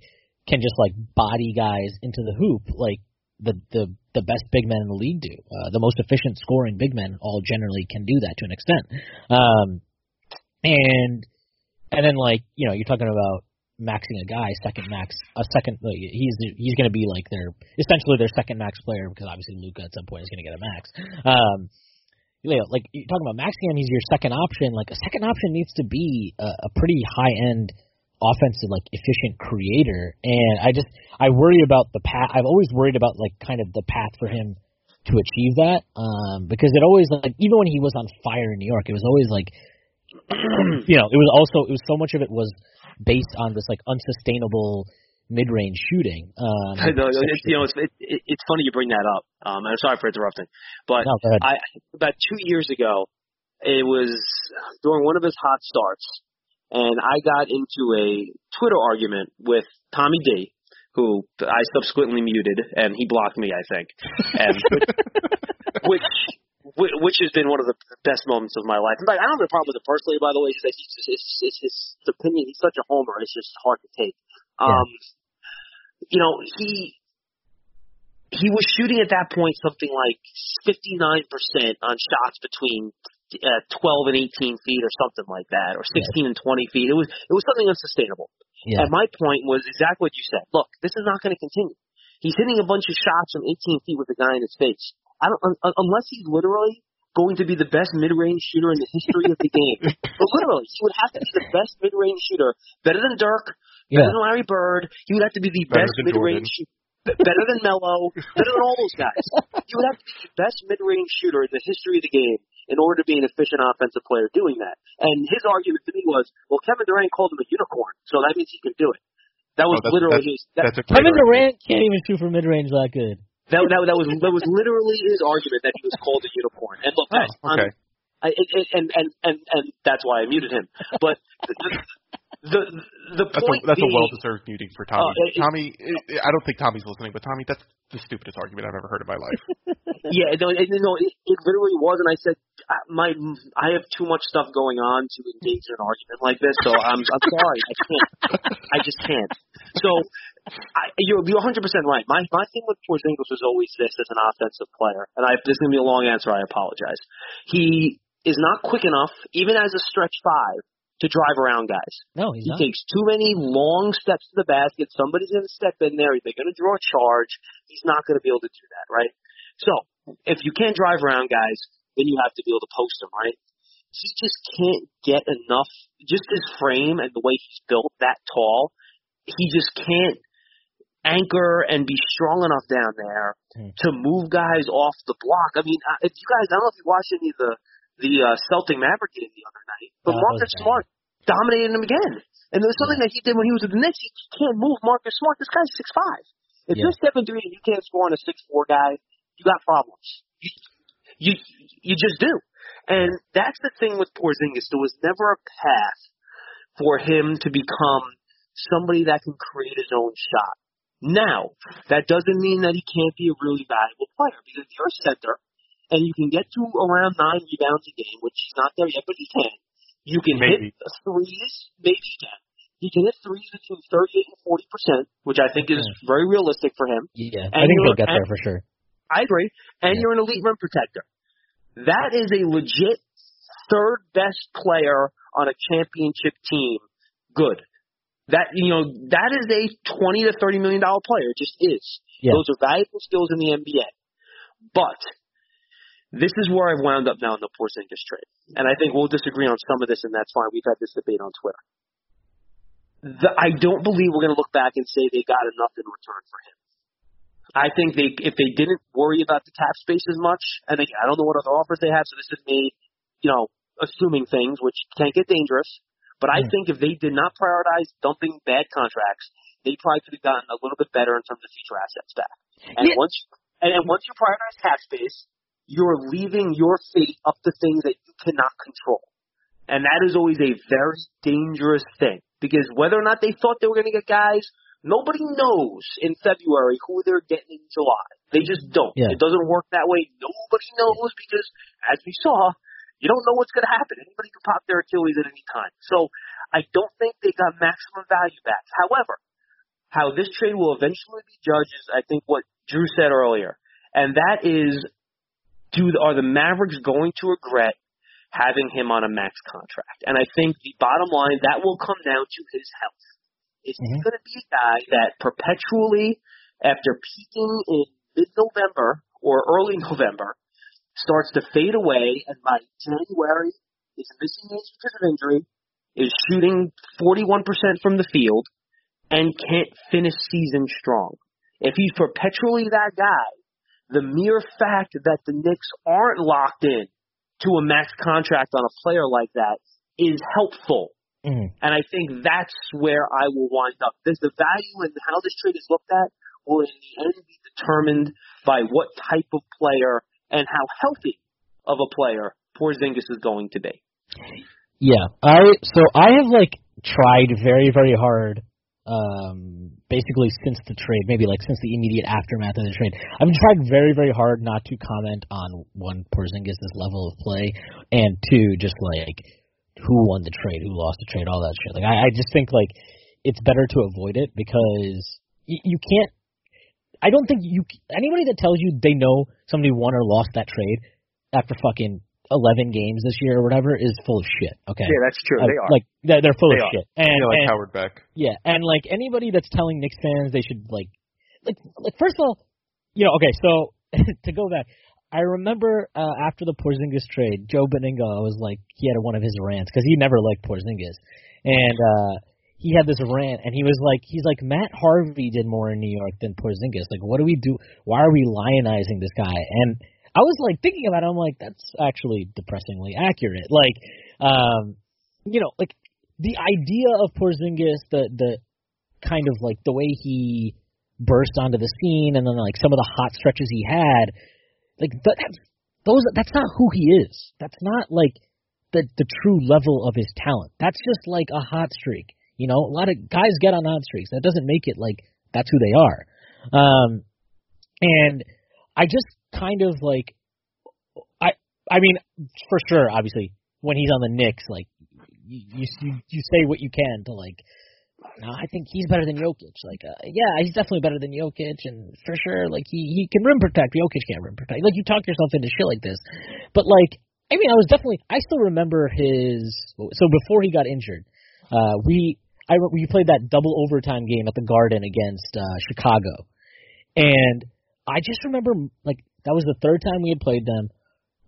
can just like body guys into the hoop like the the the best big men in the league do. Uh, the most efficient scoring big men all generally can do that to an extent. Um, and and then like you know you're talking about maxing a guy second max a second like, he's he's going to be like their essentially their second max player because obviously Luka at some point is going to get a max. Um, you know, like you're talking about Maxi, he's your second option. Like a second option needs to be a, a pretty high end offensive, like efficient creator. And I just I worry about the path. I've always worried about like kind of the path for him to achieve that, um, because it always like even when he was on fire in New York, it was always like, you know, it was also it was so much of it was based on this like unsustainable mid-range shooting. Um, it's, you know, it's it, it, it's funny you bring that up. Um, I'm sorry for interrupting, but no, I about two years ago, it was during one of his hot starts, and I got into a Twitter argument with Tommy D, who I subsequently muted, and he blocked me, I think, and which which has been one of the best moments of my life. In fact, I don't have a problem with it personally. By the way, it's just it's, it's his opinion. He's such a homer; it's just hard to take. Um, yeah. You know, he he was shooting at that point something like 59% on shots between uh, 12 and 18 feet or something like that, or 16 yeah. and 20 feet. It was it was something unsustainable. Yeah. And my point was exactly what you said. Look, this is not going to continue. He's hitting a bunch of shots from 18 feet with a guy in his face. I don't un- unless he's literally going to be the best mid-range shooter in the history of the game. but literally, he would have to be the best mid-range shooter, better than Dirk, better yeah. than Larry Bird. He would have to be the better best mid-range shooter. Better than Melo, better than all those guys. You would have to be the best mid-range shooter in the history of the game in order to be an efficient offensive player doing that. And his argument to me was, well, Kevin Durant called him a unicorn, so that means he can do it. That was oh, that's, literally that's, his. That, that's Kevin Durant can't even shoot from mid-range that good. That, that that was that was literally his argument that he was called a unicorn. And look, oh, okay. I, it, it, and and and and that's why I muted him. But the the, the that's point a, that's being, a well-deserved muting for Tommy. Uh, it, Tommy, I don't think Tommy's listening, but Tommy, that's the stupidest argument I've ever heard in my life. yeah, no, it, no, it, it literally was, and I said, my I have too much stuff going on to engage in an argument like this, so I'm I'm sorry, I can't, I just can't. So I, you're you're 100 percent right. My my thing with Porzingis was always this as an offensive player, and I, this is gonna be a long answer. I apologize. He is not quick enough, even as a stretch five, to drive around guys. No, he's not. he not. takes too many long steps to the basket. Somebody's going to step in there. They're going to draw a charge. He's not going to be able to do that, right? So if you can't drive around guys, then you have to be able to post them, right? He just can't get enough. Just his frame and the way he's built, that tall, he just can't anchor and be strong enough down there mm. to move guys off the block. I mean, uh, if you guys, I don't know if you watched any of the the uh, Celtic Maverick game the other night, but Marcus Smart dominated him again. And there's something yeah. that he did when he was with the Knicks. He can't move Marcus Smart. This guy's six five. If Yeah. you're seven three and you can't score on a six four guy, you got problems. You, you you just do. And that's the thing with Porzingis. There was never a path for him to become somebody that can create his own shot. Now, that doesn't mean that he can't be a really valuable player because a center and you can get to around nine rebounds a game, which he's not there yet, but he can. You can Maybe. hit threes, maybe he can. He can hit threes between 38 and 40 percent, which I think is very realistic for him. Yeah, And I think he'll get there for sure. I agree. And Yeah. you're an elite rim protector. That is a legit third best player on a championship team. Good. That you know that is a twenty to thirty million dollar player. It just is. Yeah. Those are valuable skills in the NBA. But this is where I've wound up now in the Porzingis trade, and I think we'll disagree on some of this, and that's fine. We've had this debate on Twitter. The, I don't believe we're going to look back and say they got enough in return for him. I think they if they didn't worry about the cap space as much, and again, I don't know what other offers they have, so this is me, you know, assuming things which can get dangerous. But I Mm. think if they did not prioritize dumping bad contracts, they probably could have gotten a little bit better in terms of future assets back. And Yeah. once and then once you prioritize cap space, you're leaving your fate up to things that you cannot control. And that is always a very dangerous thing because whether or not they thought they were going to get guys, nobody knows in February who they're getting in July. They just don't. Yeah. It doesn't work that way. Nobody knows because, as we saw, you don't know what's going to happen. Anybody can pop their Achilles at any time. So I don't think they got maximum value back. However, how this trade will eventually be judged is, I think, what Drew said earlier, and that is, do are the Mavericks going to regret having him on a max contract? And I think the bottom line that will come down to his health. Is he Mhm. going to be a guy that perpetually, after peaking in mid-November or early November, starts to fade away, and by January is missing games because of injury, is shooting 41% from the field, and can't finish season strong. If he's perpetually that guy, the mere fact that the Knicks aren't locked in to a max contract on a player like that is helpful. Mhm. And I think that's where I will wind up. There's the value in how this trade is looked at will in the end be determined by what type of player and how healthy of a player Porzingis is going to be. Yeah, I so I have like tried very very hard, um, basically since the trade, maybe like since the immediate aftermath of the trade. I've tried very very hard not to comment on one Porzingis' level of play, and two just like who won the trade, who lost the trade, all that shit. Like I, I just think like it's better to avoid it because you, you can't. I don't think you anybody that tells you they know somebody won or lost that trade after fucking eleven games this year or whatever is full of shit. Okay. Yeah, that's true. Uh, They are. Like they're, they're full They of are. shit. And, Yeah, like and Howard Beck. yeah, and like anybody that's telling Knicks fans they should like like like first of all, you know, okay, so to go back, I remember uh, after the Porzingis trade, Joe Benigno was like he had one of his rants because he never liked Porzingis, and uh he had this rant and he was like he's like Matt Harvey did more in New York than Porzingis. Like what do we do? Why are we lionizing this guy? And I was like thinking about it. I'm like that's actually depressingly accurate. Like um you know like the idea of Porzingis, the the kind of like the way he burst onto the scene, and then like some of the hot stretches he had, like that, that's those that's not who he is. That's not like the the true level of his talent. That's just like a hot streak. You know, a lot of guys get on hot streaks. That doesn't make it like that's who they are. Um, and I just kind of like I I mean for sure, obviously when he's on the Knicks, like you you you say what you can to like. No, I think he's better than Jokic. Like, uh, yeah, he's definitely better than Jokic, and for sure, like he he can rim protect. Jokic can't rim protect. Like you talk yourself into shit like this, but like I mean, I was definitely I still remember his. So before he got injured, uh, we I we played that double overtime game at the Garden against uh, Chicago, and I just remember like that was the third time we had played them.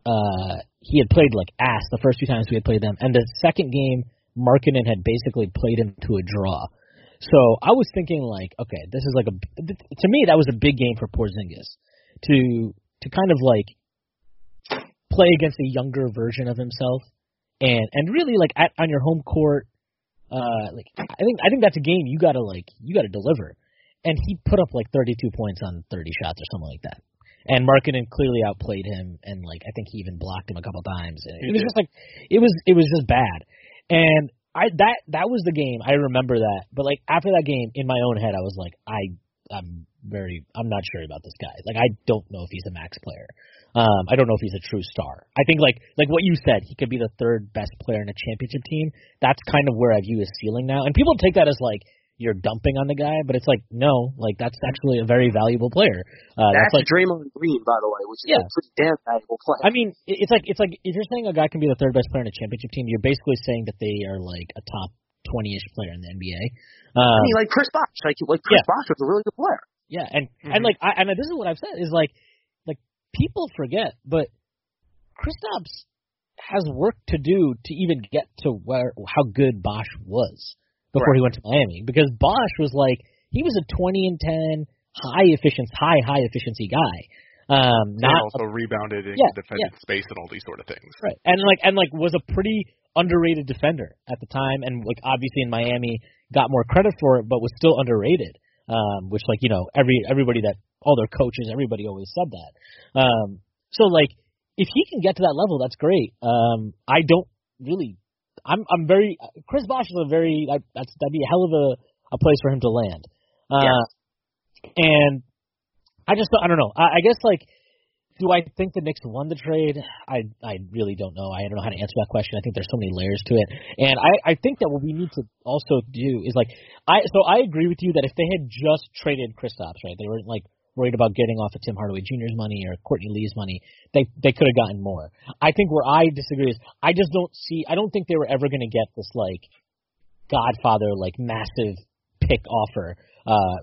Uh, he had played like ass the first two times we had played them, and the second game, Markkanen had basically played him to a draw. So I was thinking like, okay, this is like a to me that was a big game for Porzingis to to kind of like play against a younger version of himself, and and really like at, on your home court, uh, like I think I think that's a game you gotta like you gotta deliver, and he put up like 32 points on 30 shots or something like that. And Markkanen clearly outplayed him, and like I think he even blocked him a couple times. And It was just like it was it was just bad. And I that that was the game I remember that. But like after that game, in my own head, I was like, I I'm very I'm not sure about this guy. Like I don't know if he's a max player. Um, I don't know if he's a true star. I think like like what you said, he could be the third best player in a championship team. That's kind of where I view his ceiling now. And people take that as like you're dumping on the guy, but it's like no, like that's actually a very valuable player. Uh, that's, that's like Draymond Green, by the way, which is yeah. a pretty damn valuable player. I mean, it's like it's like if you're saying a guy can be the third best player in a championship team, you're basically saying that they are like a top twenty-ish player in the NBA. Um, I mean, like Chris Bosh, like like Chris yeah. Bosh was a really good player. Yeah, and mm-hmm. and like I and this is what I've said is like like people forget, but Chris Kristaps has work to do to even get to where how good Bosh was before right. he went to Miami because Bosh was like he was a 20 and 10 high efficiency high high efficiency guy. Um, not and also a, rebounded in yeah, defensive yeah. space and all these sort of things. Right, and like and like was a pretty underrated defender at the time, and like obviously in Miami got more credit for it, but was still underrated. Um, which like you know every everybody that all their coaches everybody always said that. Um, so like if he can get to that level, that's great. Um, I don't really I'm I'm very Chris Bosh is a very that's that'd be a hell of a a place for him to land. Uh, yeah. And I just I don't know. I, I guess like do I think the Knicks won the trade? I I really don't know. I don't know how to answer that question. I think there's so many layers to it, and I I think that what we need to also do is like I so I agree with you that if they had just traded Kristaps, right, they weren't like worried about getting off of Tim Hardaway Jr.'s money or Courtney Lee's money. They they could have gotten more. I think where I disagree is I just don't see. I don't think they were ever going to get this like Godfather like massive pick offer uh,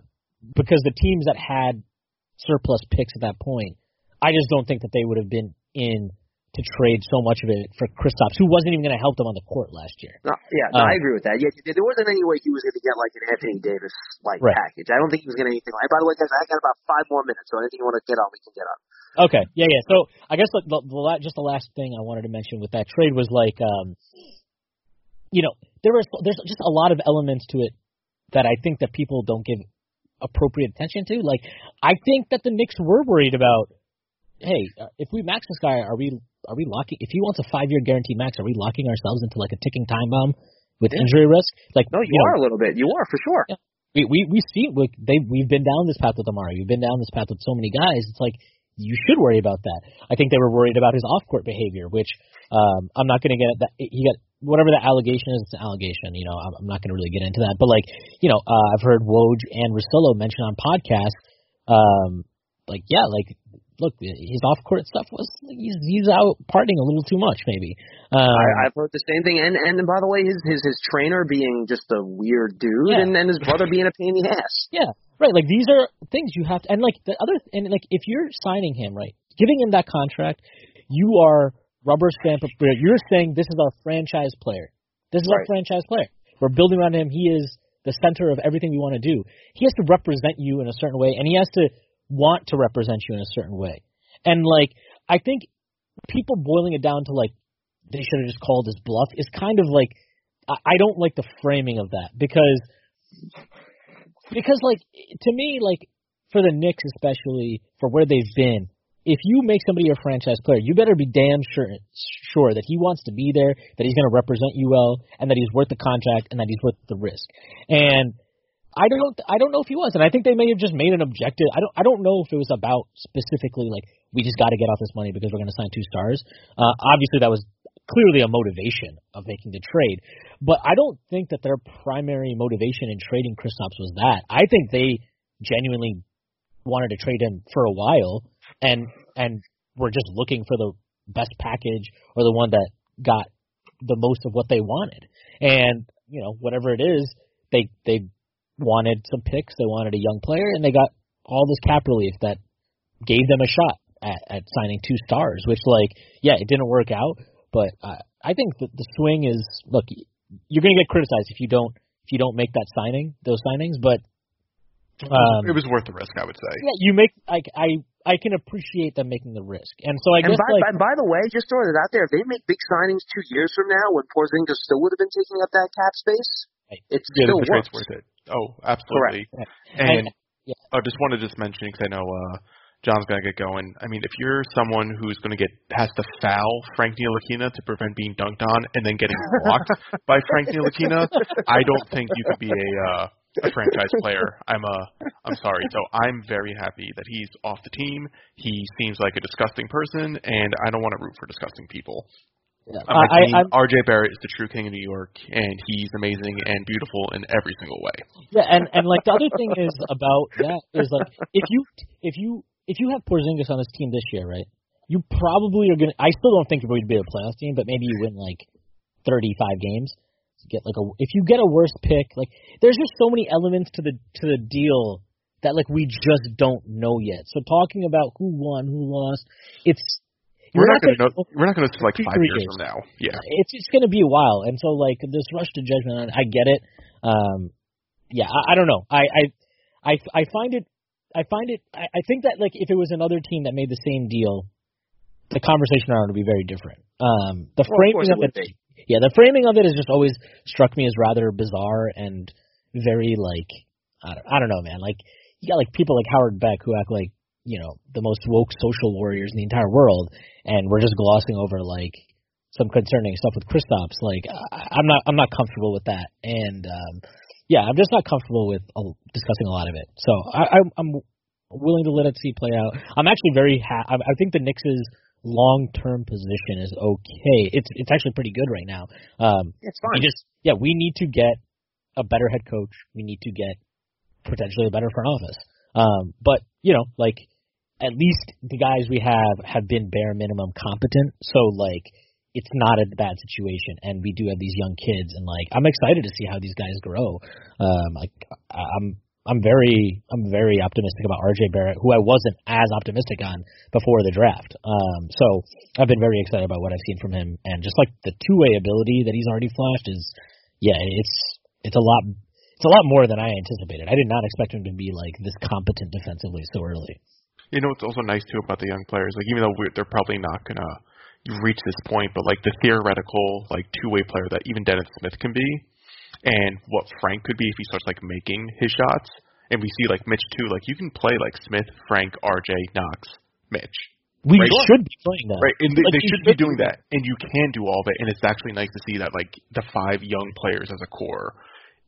because the teams that had surplus picks at that point, I just don't think that they would have been in to trade so much of it for Kristaps, who wasn't even going to help them on the court last year. No, yeah, no, um, I agree with that. Yeah, there wasn't any way he was going to get like an Anthony Davis like right. package. I don't think he was going to anything like. By the way, guys, I got about five more minutes, so anything you want to get on, we can get on. Okay, yeah, yeah. So I guess the, the, the just the last thing I wanted to mention with that trade was like, um, you know, there was there's just a lot of elements to it that I think that people don't give appropriate attention to. Like, I think that the Knicks were worried about hey, uh, if we max this guy, are we are we locking? If he wants a five year guarantee max, are we locking ourselves into like a ticking time bomb with yeah. injury risk? Like, no, you, you are know, a little bit. You are for sure. Yeah. We we we see like they we've been down this path with Amar'e. We've been down this path with so many guys. It's like you should worry about that. I think they were worried about his off court behavior, which um I'm not going to get that. He got whatever the allegation is, it's an allegation. You know, I'm, I'm not going to really get into that. But like, you know, uh, I've heard Woj and Russillo mention on podcasts, um, like yeah, like look, his off court stuff was he's he's out partying a little too much, maybe. Um, I, I've heard the same thing, and and by the way, his his his trainer being just a weird dude, yeah. and and his brother being a pain in the ass. Yeah, right. Like these are things you have to, and like the other, and like if you're signing him, right, giving him that contract, you are rubber stamp. You're saying this is our franchise player. This is right. our franchise player. We're building around him. He is the center of everything we want to do. He has to represent you in a certain way, and he has to want to represent you in a certain way. And like I think people boiling it down to like they should have just called his bluff is kind of like I, I don't like the framing of that because because like to me like for the Knicks especially for where they've been if you make somebody a franchise player, you better be damn sure sure that he wants to be there, that he's going to represent you well, and that he's worth the contract, and that he's worth the risk. And I don't I don't know if he was, and I think they may have just made an objective. I don't I don't know if it was about specifically like we just got to get off this money because we're going to sign two stars. Uh, obviously, that was clearly a motivation of making the trade, but I don't think that their primary motivation in trading Kristaps was that. I think they genuinely wanted to trade him for a while, and and were just looking for the best package or the one that got the most of what they wanted. And you know, whatever it is, they they wanted some picks, they wanted a young player, and they got all this cap relief that gave them a shot at, at signing two stars. Which, like, yeah, it didn't work out, but uh, I think that the swing is look, you're going to get criticized if you don't if you don't make that signing, those signings, but. Um, it was worth the risk, I would say. Yeah, you make like I I can appreciate them making the risk, and so I and guess by, like, by, by the way, just throwing it out there, if they make big signings two years from now, when Porzingis still would have been taking up that cap space, it's yeah, still the worth it. Oh, absolutely. Correct. And, and Yeah. I just want to just mention because I know uh, John's gonna get going. I mean, if you're someone who's gonna get has to foul Frank Ntilikina to prevent being dunked on and then getting blocked by Frank Ntilikina, I don't think you could be a uh, a franchise player. I'm a I'm sorry. So I'm very happy that he's off the team. He seems like a disgusting person, and I don't want to root for disgusting people. Yeah. On my I, team, I, RJ Barrett is the true king of New York, and he's amazing and beautiful in every single way. Yeah, and and like the other thing is about that is like if you if you if you have Porzingis on this team this year, right? You probably are gonna. I still don't think you're going to be a playoff team, but maybe you win like 35 games. Get like a if you get a worse pick, like there's just so many elements to the to the deal that like we just don't know yet. So talking about who won, who lost, it's We're not going to know. We're not going to like five years years. from now. Yeah. it's it's going to be a while, and so like this rush to judgment, I get it. Um, yeah, I, I don't know. I, I I I find it. I find it. I, I think that like if it was another team that made the same deal, the conversation around it would be very different. Um, the Well, framing it of would it, yeah, the framing of it has just always struck me as rather bizarre and very like I don't, I don't know, man. Like you got like people like Howard Beck who act like you know the most woke social warriors in the entire world, and we're just glossing over like some concerning stuff with Kristaps. Like I, I'm not I'm not comfortable with that, and um, yeah, I'm just not comfortable with uh, discussing a lot of it. So I, I'm, I'm willing to let it see play out. I'm actually very ha- I, I think the Knicks' long term position is okay. It's it's actually pretty good right now. Um, It's fine. just yeah, we need to get a better head coach. We need to get potentially a better front office. Um, but you know, like at least the guys we have have been bare minimum competent. So like it's not a bad situation, and we do have these young kids, and like I'm excited to see how these guys grow. Um, like I'm I'm very I'm very optimistic about RJ Barrett, who I wasn't as optimistic on before the draft. Um, so I've been very excited about what I've seen from him, and just like the two way ability that he's already flashed is, yeah, it's it's a lot it's a lot more than I anticipated. I did not expect him to be like this competent defensively so early. You know what's also nice too about the young players, like even though we're, they're probably not gonna reach this point, but like the theoretical like two way player that even Dennis Smith can be, and what Frank could be if he starts like making his shots, and we see like Mitch too, like you can play like Smith, Frank, RJ, Knox, Mitch, We Right. should be playing that. right? And they, Like, they you should be doing that, and you can do all of it, and it's actually nice to see that like the five young players as a core.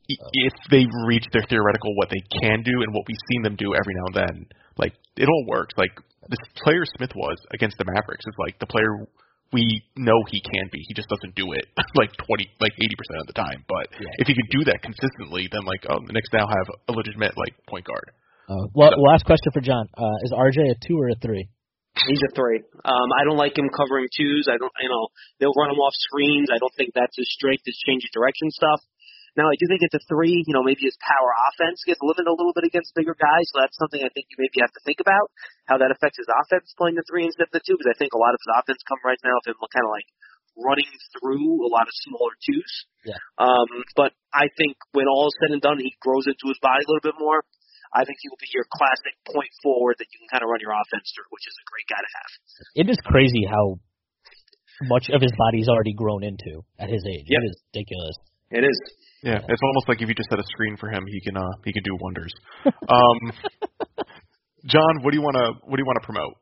I- If they reach their theoretical what they can do and what we've seen them do every now and then, like it all works. Like this player Smith was against the Mavericks is like the player we know he can be. He just doesn't do it like twenty, like eighty percent of the time. But Yeah. if he could do that consistently, then like oh, the Knicks now have a legitimate like point guard. Uh, well, last question for John: uh, Is RJ a two or a three? He's a three. Um, I don't like him covering twos. I don't, you know, they'll run him off screens. I don't think that's his strength, his change of direction stuff. Now, I do think it's a three. You know, maybe his power offense gets limited a little bit against bigger guys, so that's something I think you maybe have to think about how that affects his offense playing the three instead of the two. Because I think a lot of his offense come right now of him kind of like running through a lot of smaller twos. Yeah. Um, but I think when all is said and done, he grows into his body a little bit more. I think he will be your classic point forward that you can kind of run your offense through, which is a great guy to have. It is crazy how much of his body's already grown into at his age. Yep. It is ridiculous. It is. Yeah, it's almost like if you just set a screen for him, he can uh he can do wonders. um, John, what do you want to what do you want to promote?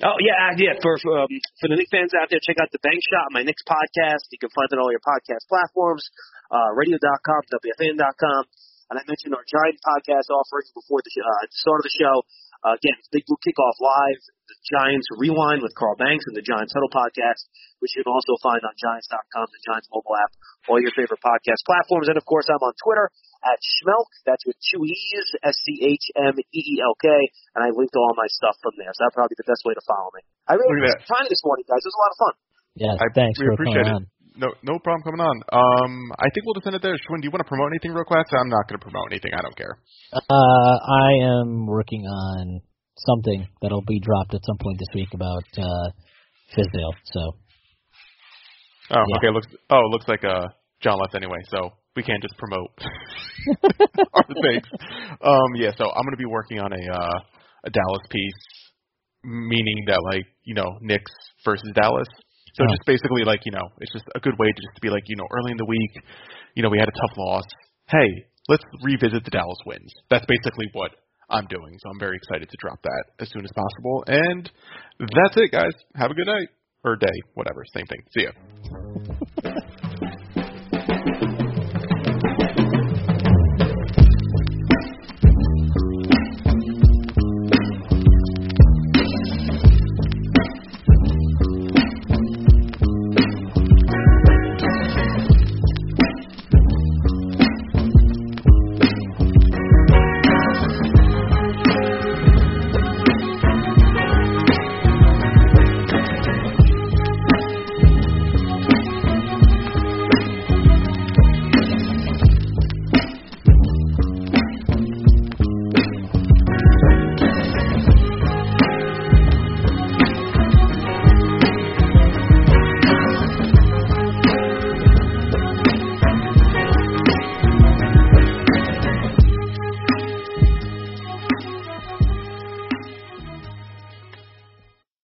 Oh yeah, yeah. For for, um, for the Knicks fans out there, check out the Bank Shot, my Knicks podcast. You can find it on all your podcast platforms, uh, radio.com, WFAN.com. And I mentioned our Giant podcast offering before the uh, the start of the show. Uh, again, it's Big Blue Kickoff Live, the Giants Rewind with Carl Banks and the Giants Huddle podcast, which you can also find on Giants.com, the Giants mobile app, all your favorite podcast platforms. And of course, I'm on Twitter at Schmeelk. That's with two E's, S-C-H-M-E-E-L-K. And I linked all my stuff from there. So that's probably the best way to follow me. I really Look at appreciate finding this morning, guys. It was a lot of fun. Yes, I, thanks we for appreciate coming it. on. No, no problem coming on. Um, I think we'll just end it there. Schwinn, do you want to promote anything real quick? I'm not going to promote anything. I don't care. Uh, I am working on something that'll be dropped at some point this week about uh, Fizdale. So Oh, Yeah. okay. Looks. Oh, looks like uh John left anyway, so we can't just promote our things. Um, yeah. So I'm going to be working on a uh a Dallas piece, meaning that like you know Knicks versus Dallas. So oh. just basically like you know, it's just a good way to just be like you know, early in the week, you know, we had a tough loss. Hey, let's revisit the Dallas wins. That's basically what I'm doing. So I'm very excited to drop that as soon as possible. And that's it, guys. Have a good night or day, whatever. Same thing. See ya.